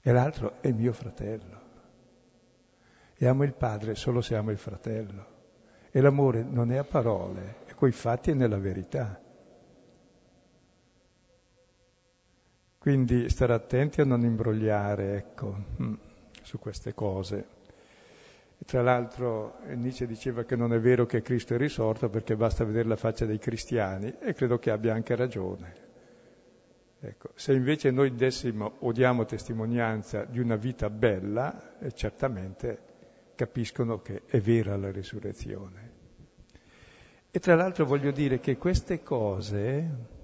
E l'altro è mio fratello. E amo il padre solo se amo il fratello. E l'amore non è a parole, è coi fatti e nella verità. Quindi stare attenti a non imbrogliare, ecco, mm, su queste cose. Tra l'altro Nietzsche diceva che non è vero che Cristo è risorto perché basta vedere la faccia dei cristiani e credo che abbia anche ragione. Ecco, se invece noi dessimo o diamo testimonianza di una vita bella, eh, certamente capiscono che è vera la risurrezione. E tra l'altro voglio dire che queste cose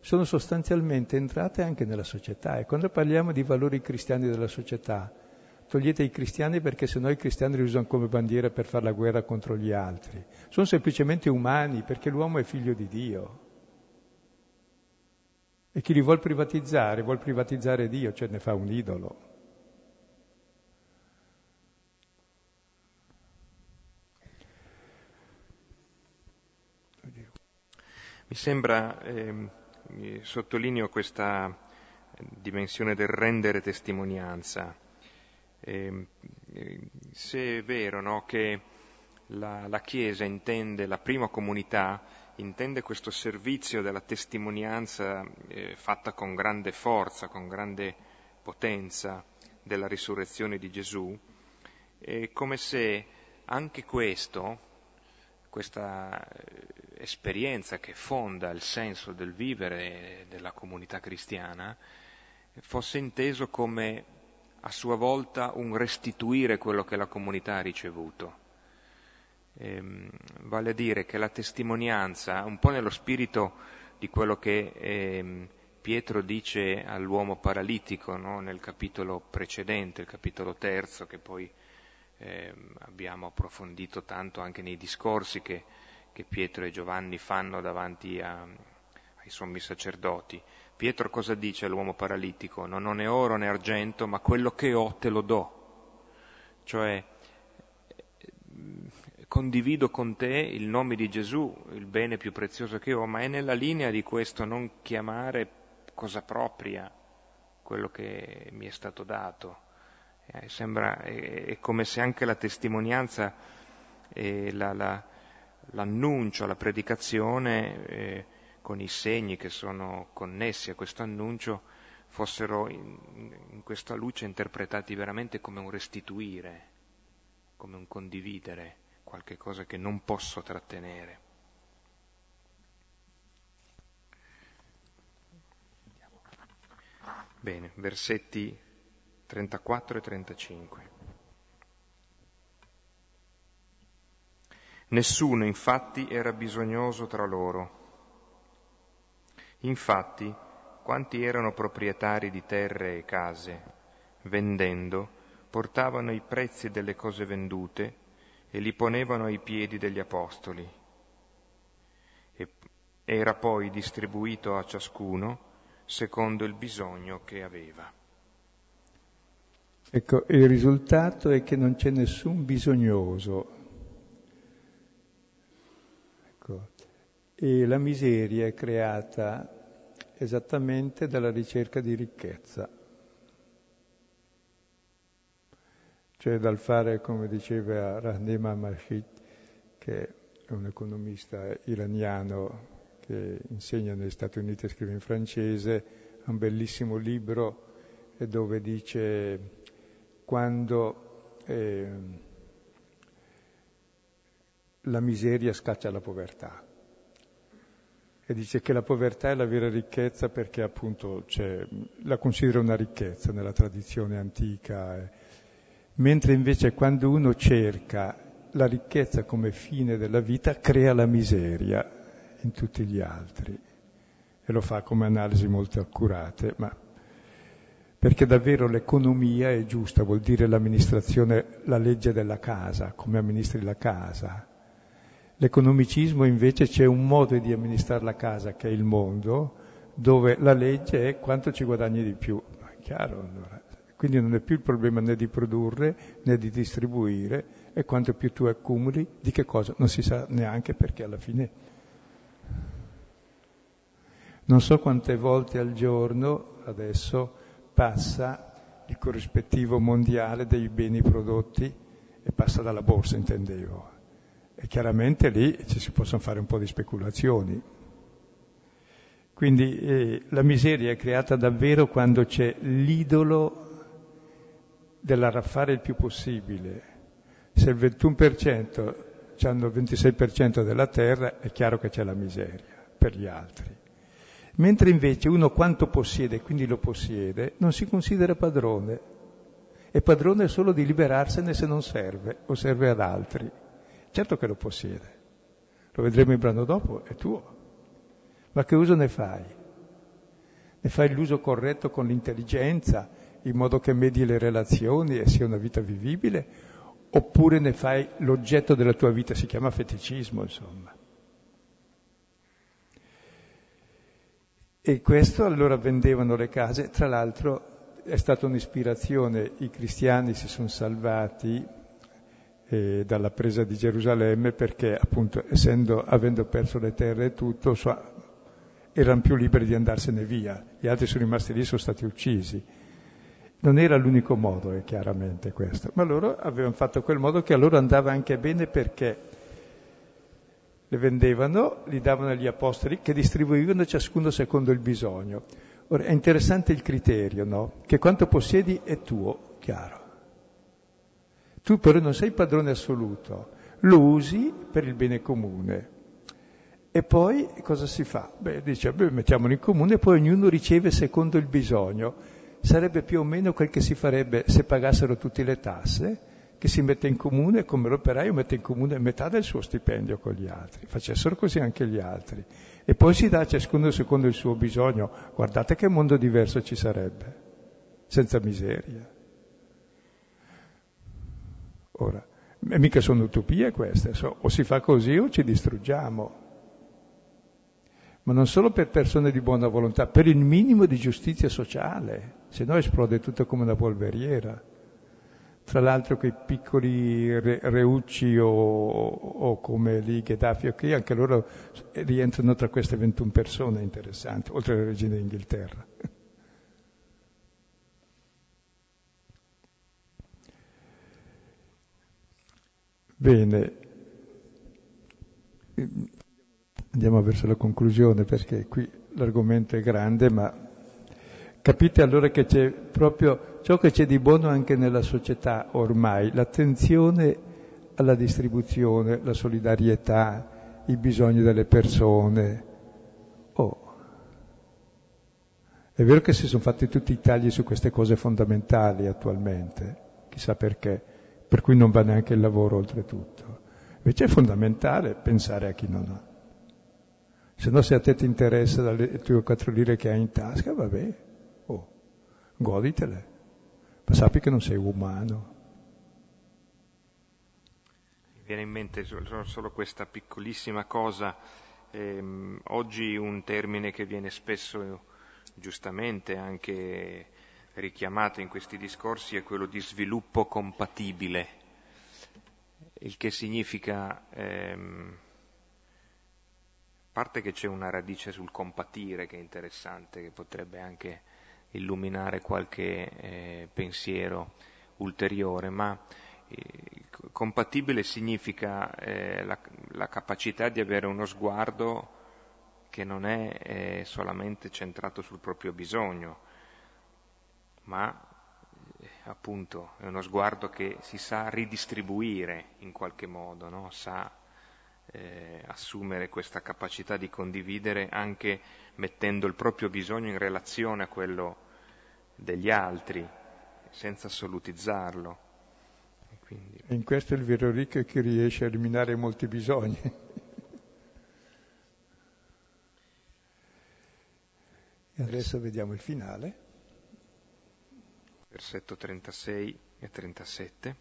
sono sostanzialmente entrate anche nella società e quando parliamo di valori cristiani della società, togliete i cristiani perché sennò i cristiani li usano come bandiera per fare la guerra contro gli altri. Sono semplicemente umani perché l'uomo è figlio di Dio. E chi li vuol privatizzare, vuol privatizzare Dio, cioè ne fa un idolo. Mi sembra, eh, sottolineo questa dimensione del rendere testimonianza. Eh, se è vero no, che la, la, Chiesa intende, la prima comunità, intende questo servizio della testimonianza eh, fatta con grande forza, con grande potenza della risurrezione di Gesù, è come se anche questo, questa eh, esperienza che fonda il senso del vivere della comunità cristiana, fosse inteso come a sua volta un restituire quello che la comunità ha ricevuto. Ehm, vale a dire che la testimonianza, un po' nello spirito di quello che ehm, Pietro dice all'uomo paralitico no? nel capitolo precedente, il capitolo terzo, che poi eh, abbiamo approfondito tanto anche nei discorsi che, che Pietro e Giovanni fanno davanti a, ai sommi sacerdoti. Pietro cosa dice all'uomo paralitico? Non ho né oro né argento, ma quello che ho te lo do. Cioè, condivido con te il nome di Gesù, il bene più prezioso che ho, ma è nella linea di questo non chiamare cosa propria quello che mi è stato dato. Eh, sembra, è, è, come se anche la testimonianza e la, la, l'annuncio, la predicazione, eh, con i segni che sono connessi a questo annuncio, fossero in, in questa luce interpretati veramente come un restituire, come un condividere qualche cosa che non posso trattenere. Bene, versetti 34 e 35. Nessuno infatti era bisognoso tra loro. Infatti, quanti erano proprietari di terre e case, vendendo, portavano i prezzi delle cose vendute e li ponevano ai piedi degli apostoli. E era poi distribuito a ciascuno secondo il bisogno che aveva. Ecco, il risultato è che non c'è nessun bisognoso. Ecco. E la miseria è creata esattamente dalla ricerca di ricchezza. Cioè dal fare, come diceva Rahnema Mashid, che è un economista iraniano che insegna negli Stati Uniti e scrive in francese, ha un bellissimo libro dove dice quando eh, la miseria scaccia la povertà. E dice che la povertà è la vera ricchezza perché appunto la considera una ricchezza nella tradizione antica. Eh. Mentre invece quando uno cerca la ricchezza come fine della vita, crea la miseria in tutti gli altri. E lo fa come analisi molto accurate, ma perché davvero l'economia è giusta, vuol dire l'amministrazione, la legge della casa, come amministri la casa. L'economicismo invece c'è un modo di amministrare la casa che è il mondo, dove la legge è quanto ci guadagni di più. Ma è chiaro allora. Quindi non è più il problema né di produrre né di distribuire, e quanto più tu accumuli, di che cosa? Non si sa neanche perché alla fine non so quante volte al giorno adesso passa il corrispettivo mondiale dei beni prodotti e passa dalla borsa, intendevo. E chiaramente lì ci si possono fare un po' di speculazioni. Quindi eh, la miseria è creata davvero quando c'è l'idolo dell'arraffare il più possibile. Se il 21% hanno il 26% della terra, è chiaro che c'è la miseria per gli altri. Mentre invece uno quanto possiede, quindi lo possiede, non si considera padrone. È padrone solo di liberarsene se non serve o serve ad altri. Certo che lo possiede. Lo vedremo in brano dopo, è tuo. Ma che uso ne fai? Ne fai l'uso corretto con l'intelligenza, in modo che medi le relazioni e sia una vita vivibile? Oppure ne fai l'oggetto della tua vita? Si chiama feticismo, insomma. E questo allora vendevano le case, tra l'altro è stata un'ispirazione, i cristiani si sono salvati eh, dalla presa di Gerusalemme perché appunto essendo, avendo perso le terre e tutto, so, erano più liberi di andarsene via, gli altri sono rimasti lì, sono stati uccisi. Non era l'unico modo, è chiaramente questo, ma loro avevano fatto quel modo che a loro andava anche bene perché le vendevano, li davano agli apostoli che distribuivano ciascuno secondo il bisogno. Ora è interessante il criterio, no? Che quanto possiedi è tuo, chiaro. Tu però non sei padrone assoluto, lo usi per il bene comune. E poi cosa si fa? Beh, dice, beh, mettiamolo in comune e poi ognuno riceve secondo il bisogno. Sarebbe più o meno quel che si farebbe se pagassero tutte le tasse, che si mette in comune, come l'operaio mette in comune metà del suo stipendio con gli altri, facessero così anche gli altri. E poi si dà a ciascuno secondo il suo bisogno. Guardate che mondo diverso ci sarebbe, senza miseria. Ora, mica sono utopie queste, o si fa così o ci distruggiamo. Ma non solo per persone di buona volontà, per il minimo di giustizia sociale, se no esplode tutto come una polveriera tra l'altro quei piccoli re, reucci o, o, come lì Gheddafi, ok, anche loro rientrano tra queste 21 persone interessanti, oltre alla regina d'Inghilterra. Bene, andiamo verso la conclusione perché qui l'argomento è grande, ma Capite allora che c'è proprio ciò che c'è di buono anche nella società ormai, l'attenzione alla distribuzione, la solidarietà, i bisogni delle persone. Oh. È vero che si sono fatti tutti i tagli su queste cose fondamentali attualmente, chissà perché, per cui non va neanche il lavoro oltretutto. Invece è fondamentale pensare a chi non ha. Se no se a te ti interessa le tue quattro lire che hai in tasca, vabbè, oh, goditele, ma sappi che non sei umano. Mi viene in mente solo questa piccolissima cosa, eh, oggi un termine che viene spesso giustamente anche richiamato in questi discorsi è quello di sviluppo compatibile il che significa, ehm, parte che c'è una radice sul compatire che è interessante, che potrebbe anche illuminare qualche eh, pensiero ulteriore, ma eh, compatibile significa eh, la, la, capacità di avere uno sguardo che non è eh, solamente centrato sul proprio bisogno, ma appunto è uno sguardo che si sa ridistribuire in qualche modo, no? sa eh, assumere questa capacità di condividere anche mettendo il proprio bisogno in relazione a quello degli altri, senza assolutizzarlo. Quindi... In questo è il vero ricco che riesce a eliminare molti bisogni. e adesso vediamo il finale versetto 36 e 37.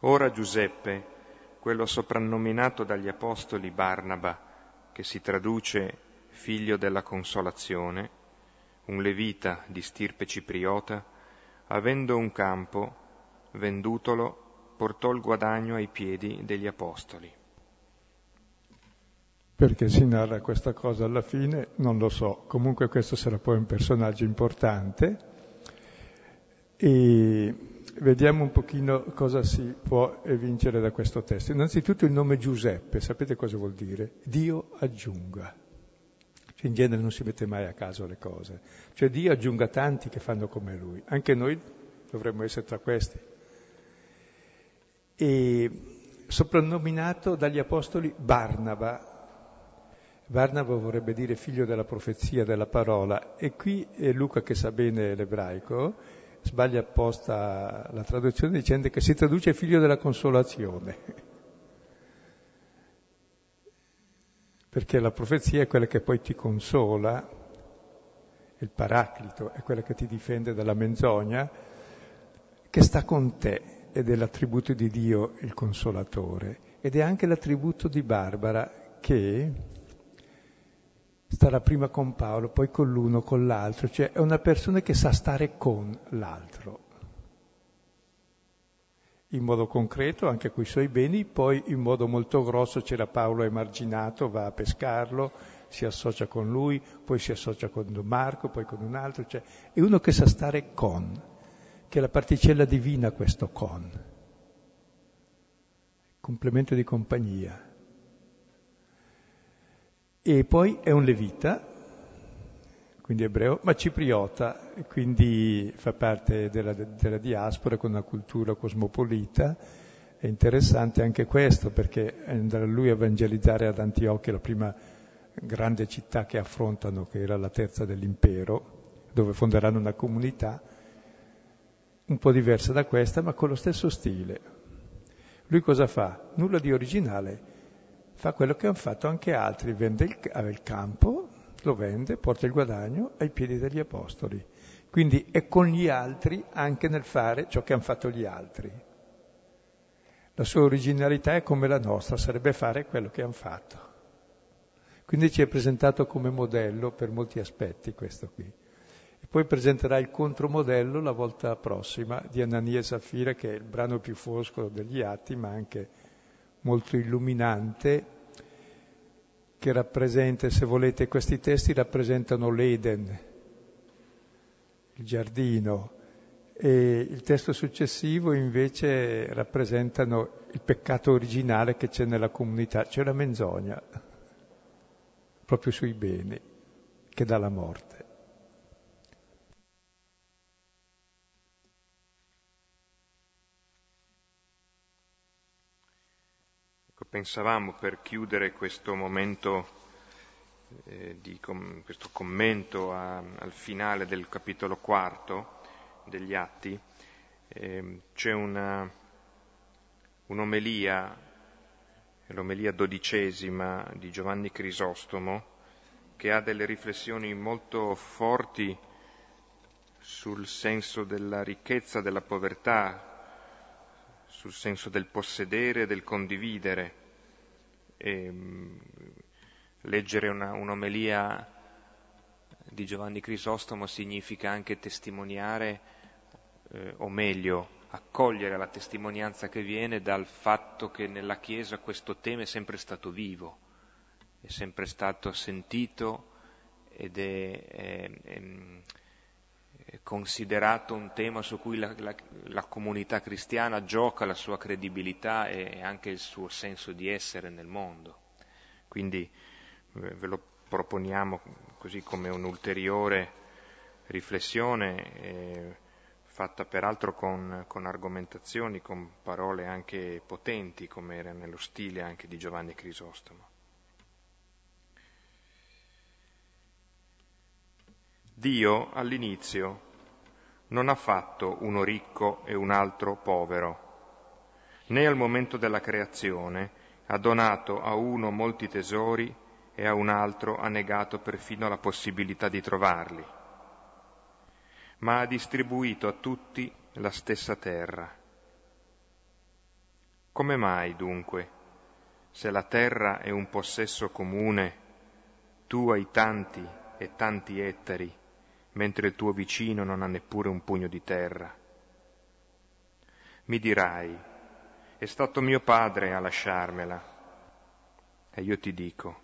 Ora Giuseppe, quello soprannominato dagli apostoli Barnaba, che si traduce figlio della consolazione, un levita di stirpe cipriota, avendo un campo, vendutolo, portò il guadagno ai piedi degli apostoli. Perché si narra questa cosa alla fine? Non lo so. Comunque questo sarà poi un personaggio importante. E vediamo un pochino cosa si può evincere da questo testo. Innanzitutto il nome Giuseppe, sapete cosa vuol dire? Dio aggiunga. Cioè in genere non si mette mai a caso le cose. Cioè Dio aggiunga tanti che fanno come lui. Anche noi dovremmo essere tra questi. E soprannominato dagli apostoli Barnaba, Barnaba vorrebbe dire figlio della profezia, della parola, e qui Luca che sa bene l'ebraico, sbaglia apposta la traduzione dicendo che si traduce figlio della consolazione. Perché la profezia è quella che poi ti consola, il paraclito è quella che ti difende dalla menzogna, che sta con te ed è l'attributo di Dio il consolatore ed è anche l'attributo di Barbara che starà prima con Paolo, poi con l'uno, con l'altro, cioè è una persona che sa stare con l'altro, in modo concreto anche con i suoi beni, poi in modo molto grosso c'era Paolo emarginato, va a pescarlo, si associa con lui, poi si associa con Marco, poi con un altro, cioè è uno che sa stare con, che è la particella divina questo con, complemento di compagnia. E poi è un levita, quindi ebreo, ma cipriota, quindi fa parte della, della diaspora con una cultura cosmopolita. È interessante anche questo perché andrà lui a evangelizzare ad Antiochia, la prima grande città che affrontano, che era la terza dell'impero, dove fonderanno una comunità un po' diversa da questa, ma con lo stesso stile. Lui cosa fa? Nulla di originale, fa quello che hanno fatto anche altri, vende il, il campo, lo vende, porta il guadagno ai piedi degli apostoli. Quindi è con gli altri anche nel fare ciò che hanno fatto gli altri. La sua originalità è come la nostra, sarebbe fare quello che hanno fatto. Quindi ci è presentato come modello per molti aspetti questo qui. E poi presenterà il contromodello la volta prossima di Anania e Safira, che è il brano più fosco degli atti, ma anche molto illuminante, che rappresenta, se volete, questi testi rappresentano l'Eden, il giardino, e il testo successivo invece rappresentano il peccato originale che c'è nella comunità, c'è la menzogna, proprio sui beni, che dà la morte. Pensavamo per chiudere questo momento eh, di com- questo commento a, al finale del capitolo quarto degli Atti, eh, c'è una, un'omelia, l'omelia dodicesima di Giovanni Crisostomo, che ha delle riflessioni molto forti sul senso della ricchezza, della povertà, sul senso del possedere e del condividere. E, mm, leggere una, un'omelia di Giovanni Crisostomo significa anche testimoniare, eh, o meglio, accogliere la testimonianza che viene dal fatto che nella Chiesa questo tema è sempre stato vivo, è sempre stato sentito ed è, è, è considerato un tema su cui la, la, la, comunità cristiana gioca la sua credibilità e anche il suo senso di essere nel mondo. Quindi eh, ve lo proponiamo così come un'ulteriore riflessione. Eh, fatta peraltro con, con, argomentazioni, con parole anche potenti, come era nello stile anche di Giovanni Crisostomo. Dio all'inizio non ha fatto uno ricco e un altro povero, né al momento della creazione ha donato a uno molti tesori e a un altro ha negato perfino la possibilità di trovarli ma ha distribuito a tutti la stessa terra. Come mai, dunque, se la terra è un possesso comune, tu hai tanti e tanti ettari, mentre il tuo vicino non ha neppure un pugno di terra? Mi dirai, è stato mio padre a lasciarmela. E io ti dico,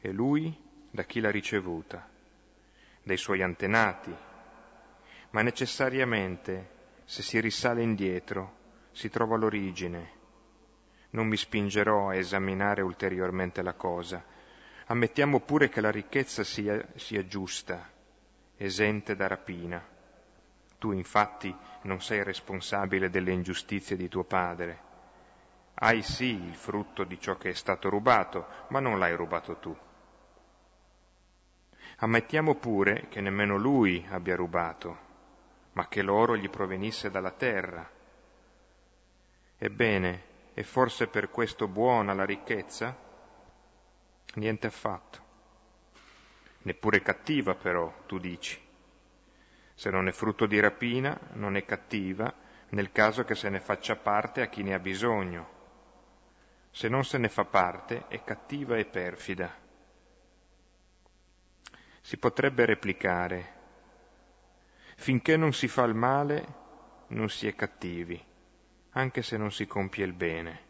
e lui da chi l'ha ricevuta? Dai suoi antenati, ma necessariamente, se si risale indietro, si trova l'origine. Non mi spingerò a esaminare ulteriormente la cosa. Ammettiamo pure che la ricchezza sia, sia giusta, esente da rapina. Tu infatti non sei responsabile delle ingiustizie di tuo padre. Hai sì il frutto di ciò che è stato rubato, ma non l'hai rubato tu. Ammettiamo pure che nemmeno lui abbia rubato, ma che l'oro gli provenisse dalla terra. Ebbene, è forse per questo buona la ricchezza? Niente affatto. Neppure cattiva però, tu dici. Se non è frutto di rapina, non è cattiva nel caso che se ne faccia parte a chi ne ha bisogno. Se non se ne fa parte, è cattiva e perfida. Si potrebbe replicare, Finché non si fa il male non si è cattivi, anche se non si compie il bene.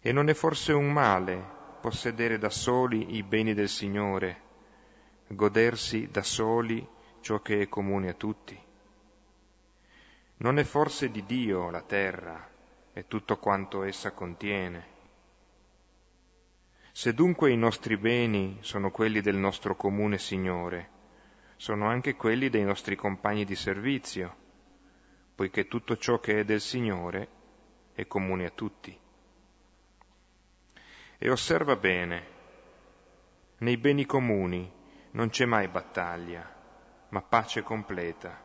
E non è forse un male possedere da soli i beni del Signore, godersi da soli ciò che è comune a tutti? Non è forse di Dio la terra e tutto quanto essa contiene? Se dunque i nostri beni sono quelli del nostro comune Signore, sono anche quelli dei nostri compagni di servizio, poiché tutto ciò che è del Signore è comune a tutti. E osserva bene, nei beni comuni non c'è mai battaglia, ma pace completa.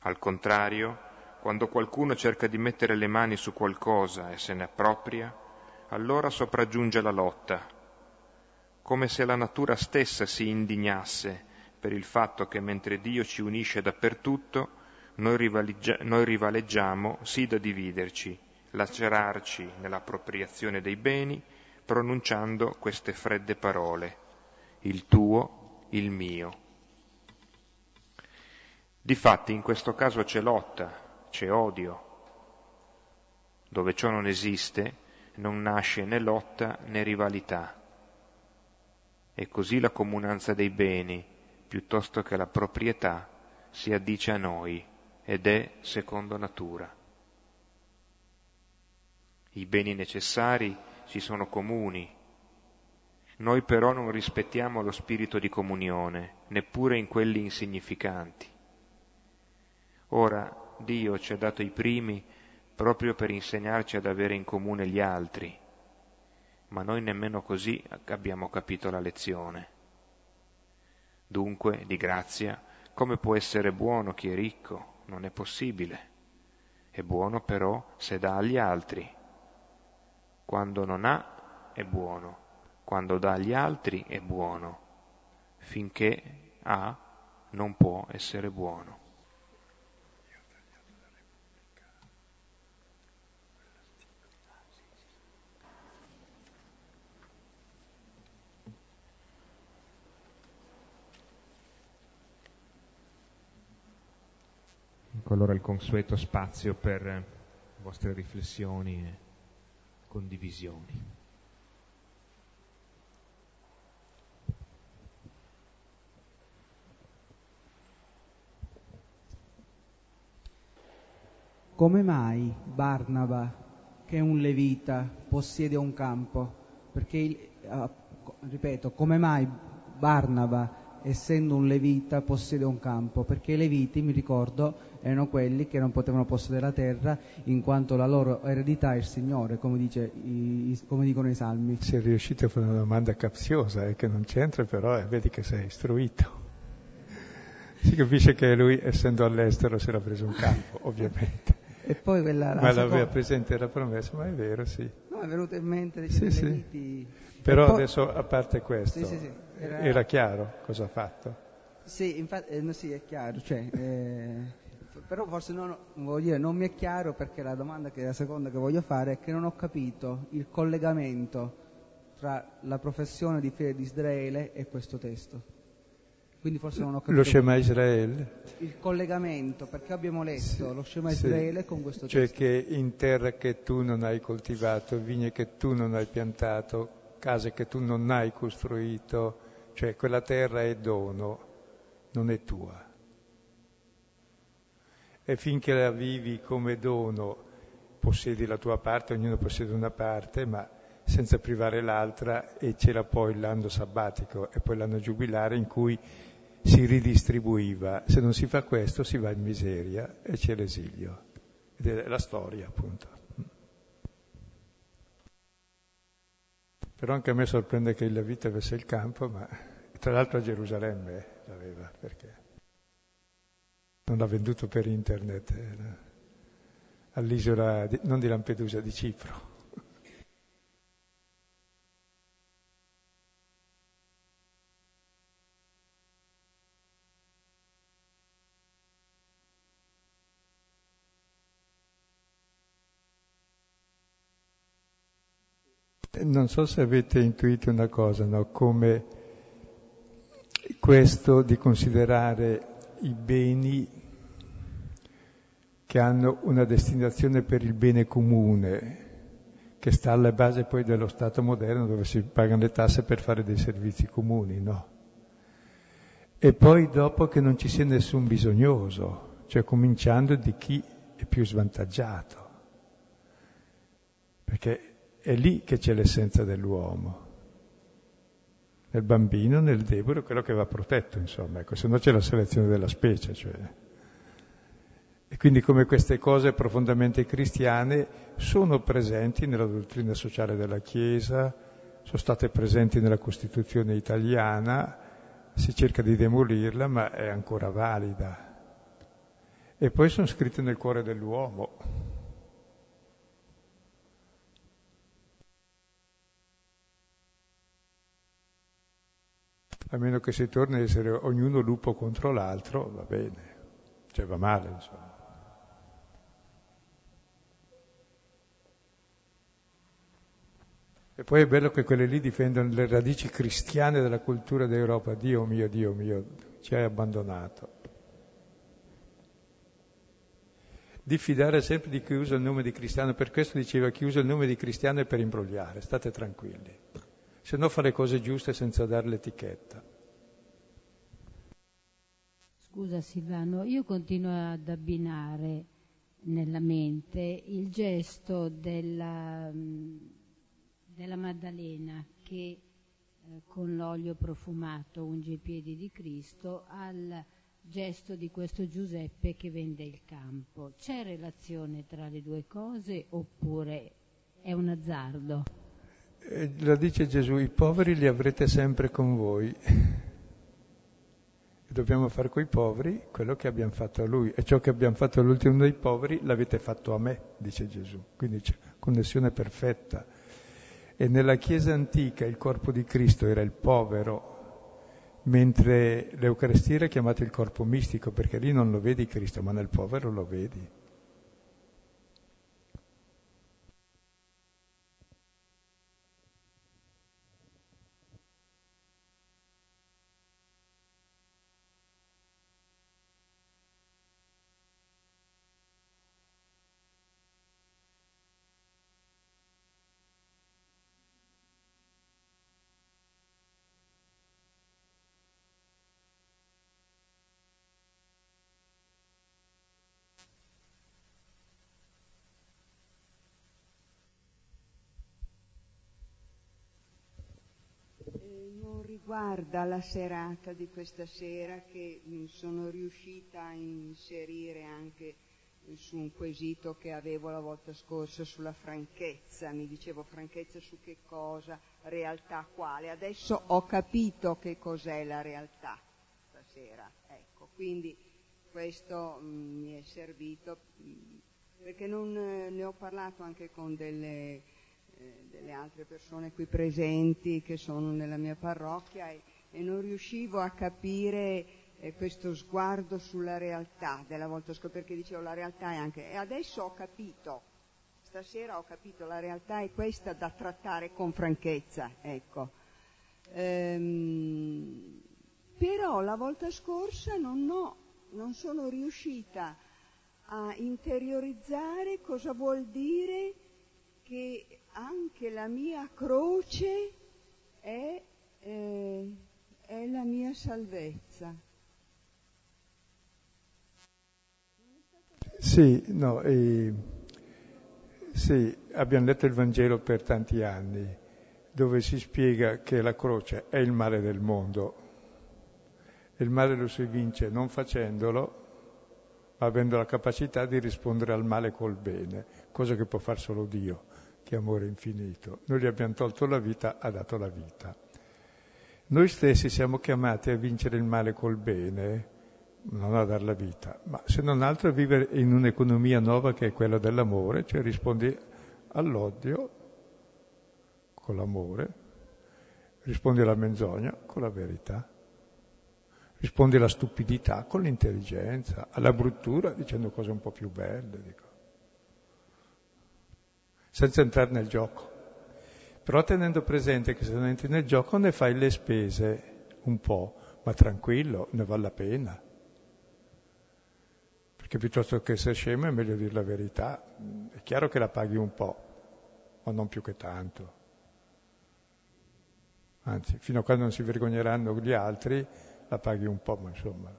Al contrario, quando qualcuno cerca di mettere le mani su qualcosa e se ne appropria, allora sopraggiunge la lotta come se la natura stessa si indignasse per il fatto che mentre Dio ci unisce dappertutto, noi, rivaleggia- noi rivaleggiamo sì da dividerci, lacerarci nell'appropriazione dei beni, pronunciando queste fredde parole, il tuo, il mio. Difatti in questo caso c'è lotta, c'è odio. Dove ciò non esiste, non nasce né lotta né rivalità e così la comunanza dei beni, piuttosto che la proprietà, si addice a noi ed è secondo natura. I beni necessari ci sono comuni, noi però non rispettiamo lo spirito di comunione, neppure in quelli insignificanti. Ora Dio ci ha dato i primi proprio per insegnarci ad avere in comune gli altri ma noi nemmeno così abbiamo capito la lezione. Dunque, di grazia, come può essere buono chi è ricco? Non è possibile. È buono però se dà agli altri. Quando non ha è buono, quando dà agli altri è buono. Finché ha non può essere buono. Ecco allora il consueto spazio per vostre riflessioni condivisioni. Come mai Barnaba, che è un levita, possiede un campo? Perché, ripeto, come mai Barnaba, essendo un levita, possiede un campo, perché i leviti, mi ricordo, erano quelli che non potevano possedere la terra in quanto la loro eredità è il Signore, come, dice, i, come dicono i salmi. Sei riuscito a fare una domanda capziosa, eh, che non c'entra, però eh, vedi che sei istruito. Si capisce che lui, essendo all'estero, si era preso un campo, ovviamente. E poi quella, ma l'aveva presente la promessa, ma è vero, sì. No, è venuto in mente dei sì, sì. Però poi... adesso, a parte questo, sì, sì, era... era... chiaro cosa ha fatto? Sì, infatti, eh, no, sì, è chiaro. Cioè, eh, però forse non, dire, non, mi è chiaro perché la domanda che la seconda che voglio fare è che non ho capito il collegamento tra la professione di fede di Israele e questo testo. Quindi forse non ho capito. Lo Shema Israele? Il collegamento, perché abbiamo letto sì, lo Shema Israele con questo cioè testo. Cioè che in terra che tu non hai coltivato, vigne che tu non hai piantato, case che tu non hai costruito, cioè quella terra è dono, non è tua. E finché la vivi come dono, possiedi la tua parte, ognuno possiede una parte, ma senza privare l'altra e c'era poi l'anno sabbatico e poi l'anno giubilare in cui si ridistribuiva. Se non si fa questo si va in miseria e c'è l'esilio. Ed è la storia, appunto. Però anche a me sorprende che il Levite avesse il campo, ma tra l'altro a Gerusalemme l'aveva, perché non l'ha venduto per internet, eh, all'isola, di, non di Lampedusa, di Cipro. Non so se avete intuito una cosa, no? come questo di considerare i beni che hanno una destinazione per il bene comune, che sta alla base poi dello Stato moderno dove si pagano le tasse per fare dei servizi comuni, no? E poi dopo che non ci sia nessun bisognoso, cioè cominciando di chi è più svantaggiato. Perché è lì che c'è l'essenza dell'uomo. Nel bambino, nel debole, quello che va protetto, insomma, ecco, se no c'è la selezione della specie. Cioè. E quindi come queste cose profondamente cristiane sono presenti nella dottrina sociale della Chiesa, sono state presenti nella Costituzione italiana, si cerca di demolirla, ma è ancora valida. E poi sono scritte nel cuore dell'uomo. a meno che si torni a essere ognuno lupo contro l'altro, va bene, cioè va male, insomma. E poi è bello che quelle lì difendono le radici cristiane della cultura d'Europa. Dio mio, Dio mio, ci hai abbandonato. Diffidare sempre di chi usa il nome di cristiano, per questo diceva chi usa il nome di cristiano è per imbrogliare, state tranquilli se no fa le cose giuste senza dare l'etichetta. Scusa Silvano, io continuo ad abbinare nella mente il gesto della, della Maddalena che eh, con l'olio profumato unge i piedi di Cristo al gesto di questo Giuseppe che vende il campo. C'è relazione tra le due cose oppure è un azzardo? Eh, la dice Gesù, i poveri li avrete sempre con voi. Dobbiamo fare coi poveri quello che abbiamo fatto a lui. E ciò che abbiamo fatto all'ultimo dei poveri l'avete fatto a me, dice Gesù. Quindi c'è connessione perfetta. E nella Chiesa antica il corpo di Cristo era il povero, mentre l'Eucaristia era chiamata il corpo mistico, perché lì non lo vedi Cristo, ma nel povero lo vedi. Riguarda la serata di questa sera che mm, sono riuscita a inserire anche su un quesito che avevo la volta scorsa sulla franchezza, mi dicevo franchezza su che cosa, realtà quale. Adesso ho capito che cos'è la realtà stasera, ecco, quindi questo mm, mi è servito mm, perché non eh, ne ho parlato anche con delle delle altre persone qui presenti che sono nella mia parrocchia e, e non riuscivo a capire eh, questo sguardo sulla realtà della volta scorsa perché dicevo la realtà è anche e adesso ho capito stasera ho capito la realtà è questa da trattare con franchezza ecco. Ehm, però la volta scorsa non, ho, non sono riuscita a interiorizzare cosa vuol dire che anche la mia croce è, eh, è la mia salvezza. Sì, no, eh, sì, abbiamo letto il Vangelo per tanti anni, dove si spiega che la croce è il male del mondo. Il male lo si vince non facendolo, ma avendo la capacità di rispondere al male col bene, cosa che può fare solo Dio che amore infinito. Noi gli abbiamo tolto la vita, ha dato la vita. Noi stessi siamo chiamati a vincere il male col bene, non a dar la vita, ma se non altro a vivere in un'economia nuova che è quella dell'amore, cioè rispondi all'odio con l'amore, rispondi alla menzogna con la verità, rispondi alla stupidità con l'intelligenza, alla bruttura dicendo cose un po' più belle. Dico senza entrare nel gioco. Però tenendo presente che se non entri nel gioco ne fai le spese un po', ma tranquillo, ne vale la pena. Perché piuttosto che essere scemo è meglio dire la verità. È chiaro che la paghi un po', ma non più che tanto. Anzi, fino a quando non si vergogneranno gli altri, la paghi un po', ma insomma,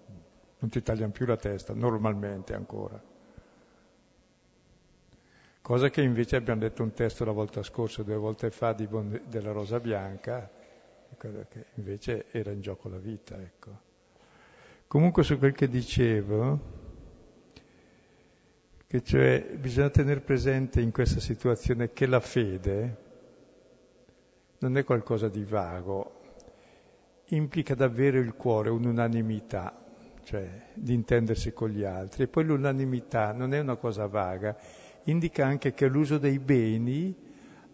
non ti tagliano più la testa, normalmente ancora cosa che invece abbiamo detto un testo la volta scorsa, due volte fa, di bon, della Rosa Bianca, che invece era in gioco la vita. Ecco. Comunque su quel che dicevo, che cioè bisogna tenere presente in questa situazione che la fede non è qualcosa di vago, implica davvero il cuore, un'unanimità, cioè di intendersi con gli altri. E poi l'unanimità non è una cosa vaga, indica anche che l'uso dei beni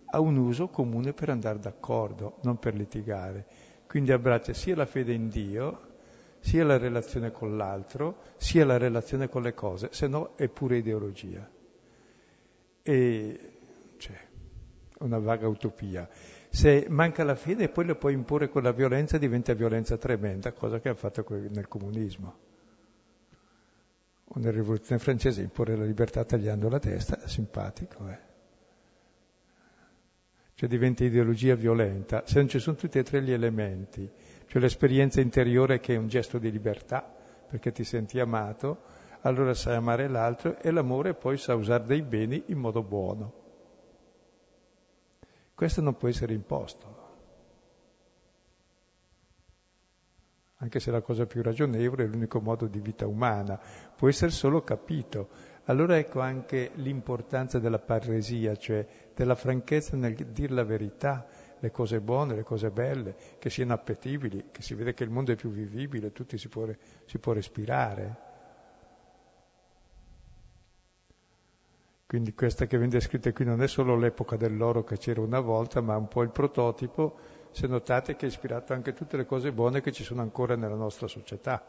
ha un uso comune per andare d'accordo, non per litigare. Quindi abbraccia sia la fede in Dio, sia la relazione con l'altro, sia la relazione con le cose, se no è pure ideologia. E cioè, una vaga utopia. Se manca la fede poi lo puoi imporre con la violenza diventa violenza tremenda, cosa che ha fatto nel comunismo o nella rivoluzione francese imporre la libertà tagliando la testa, simpatico, eh? Cioè diventa ideologia violenta, se non ci sono tutti e tre gli elementi, cioè l'esperienza interiore che è un gesto di libertà, perché ti senti amato, allora sai amare l'altro e l'amore poi sa usare dei beni in modo buono. Questo non può essere imposto. Anche se la cosa più ragionevole, è l'unico modo di vita umana, può essere solo capito. Allora ecco anche l'importanza della parresia, cioè della franchezza nel dire la verità, le cose buone, le cose belle, che siano appetibili, che si vede che il mondo è più vivibile, tutti si può, si può respirare. Quindi questa che viene descritta qui non è solo l'epoca dell'oro che c'era una volta, ma un po' il prototipo, se notate che ha ispirato anche tutte le cose buone che ci sono ancora nella nostra società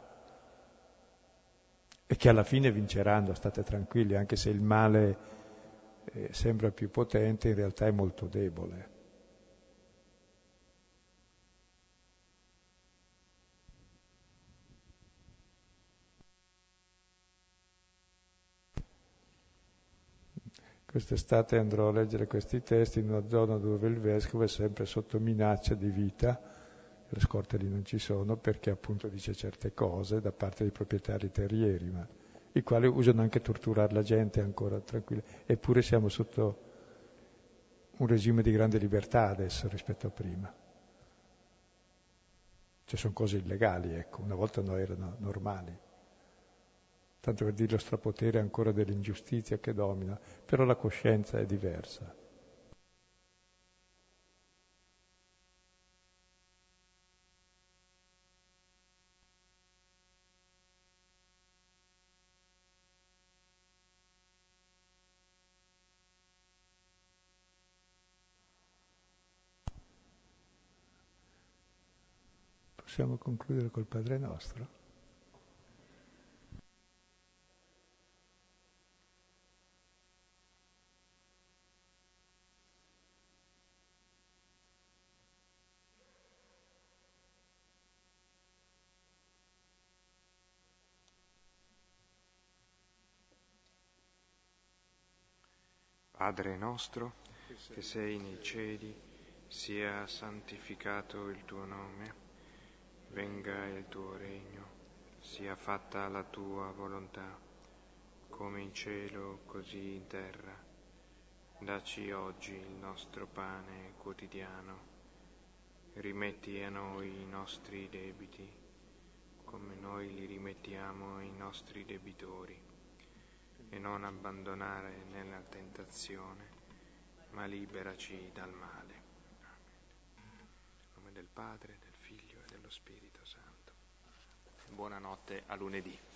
e che alla fine vinceranno, state tranquilli, anche se il male eh, sembra più potente, in realtà è molto debole. Quest'estate andrò a leggere questi testi in una zona dove il vescovo è sempre sotto minaccia di vita, le scorte lì non ci sono perché appunto dice certe cose da parte dei proprietari terrieri, ma i quali usano anche torturare la gente ancora tranquilla. Eppure siamo sotto un regime di grande libertà adesso rispetto a prima. Cioè sono cose illegali, ecco, una volta no erano normali tanto per dire lo strapotere ancora dell'ingiustizia che domina, però la coscienza è diversa. Possiamo concludere col Padre nostro? Padre nostro, che sei nei cieli, sia santificato il tuo nome, venga il tuo regno, sia fatta la tua volontà, come in cielo così in terra. Daci oggi il nostro pane quotidiano, rimetti a noi i nostri debiti, come noi li rimettiamo ai nostri debitori e non abbandonare nella tentazione, ma liberaci dal male. Amen. In nome del Padre, del Figlio e dello Spirito Santo. Buonanotte a lunedì.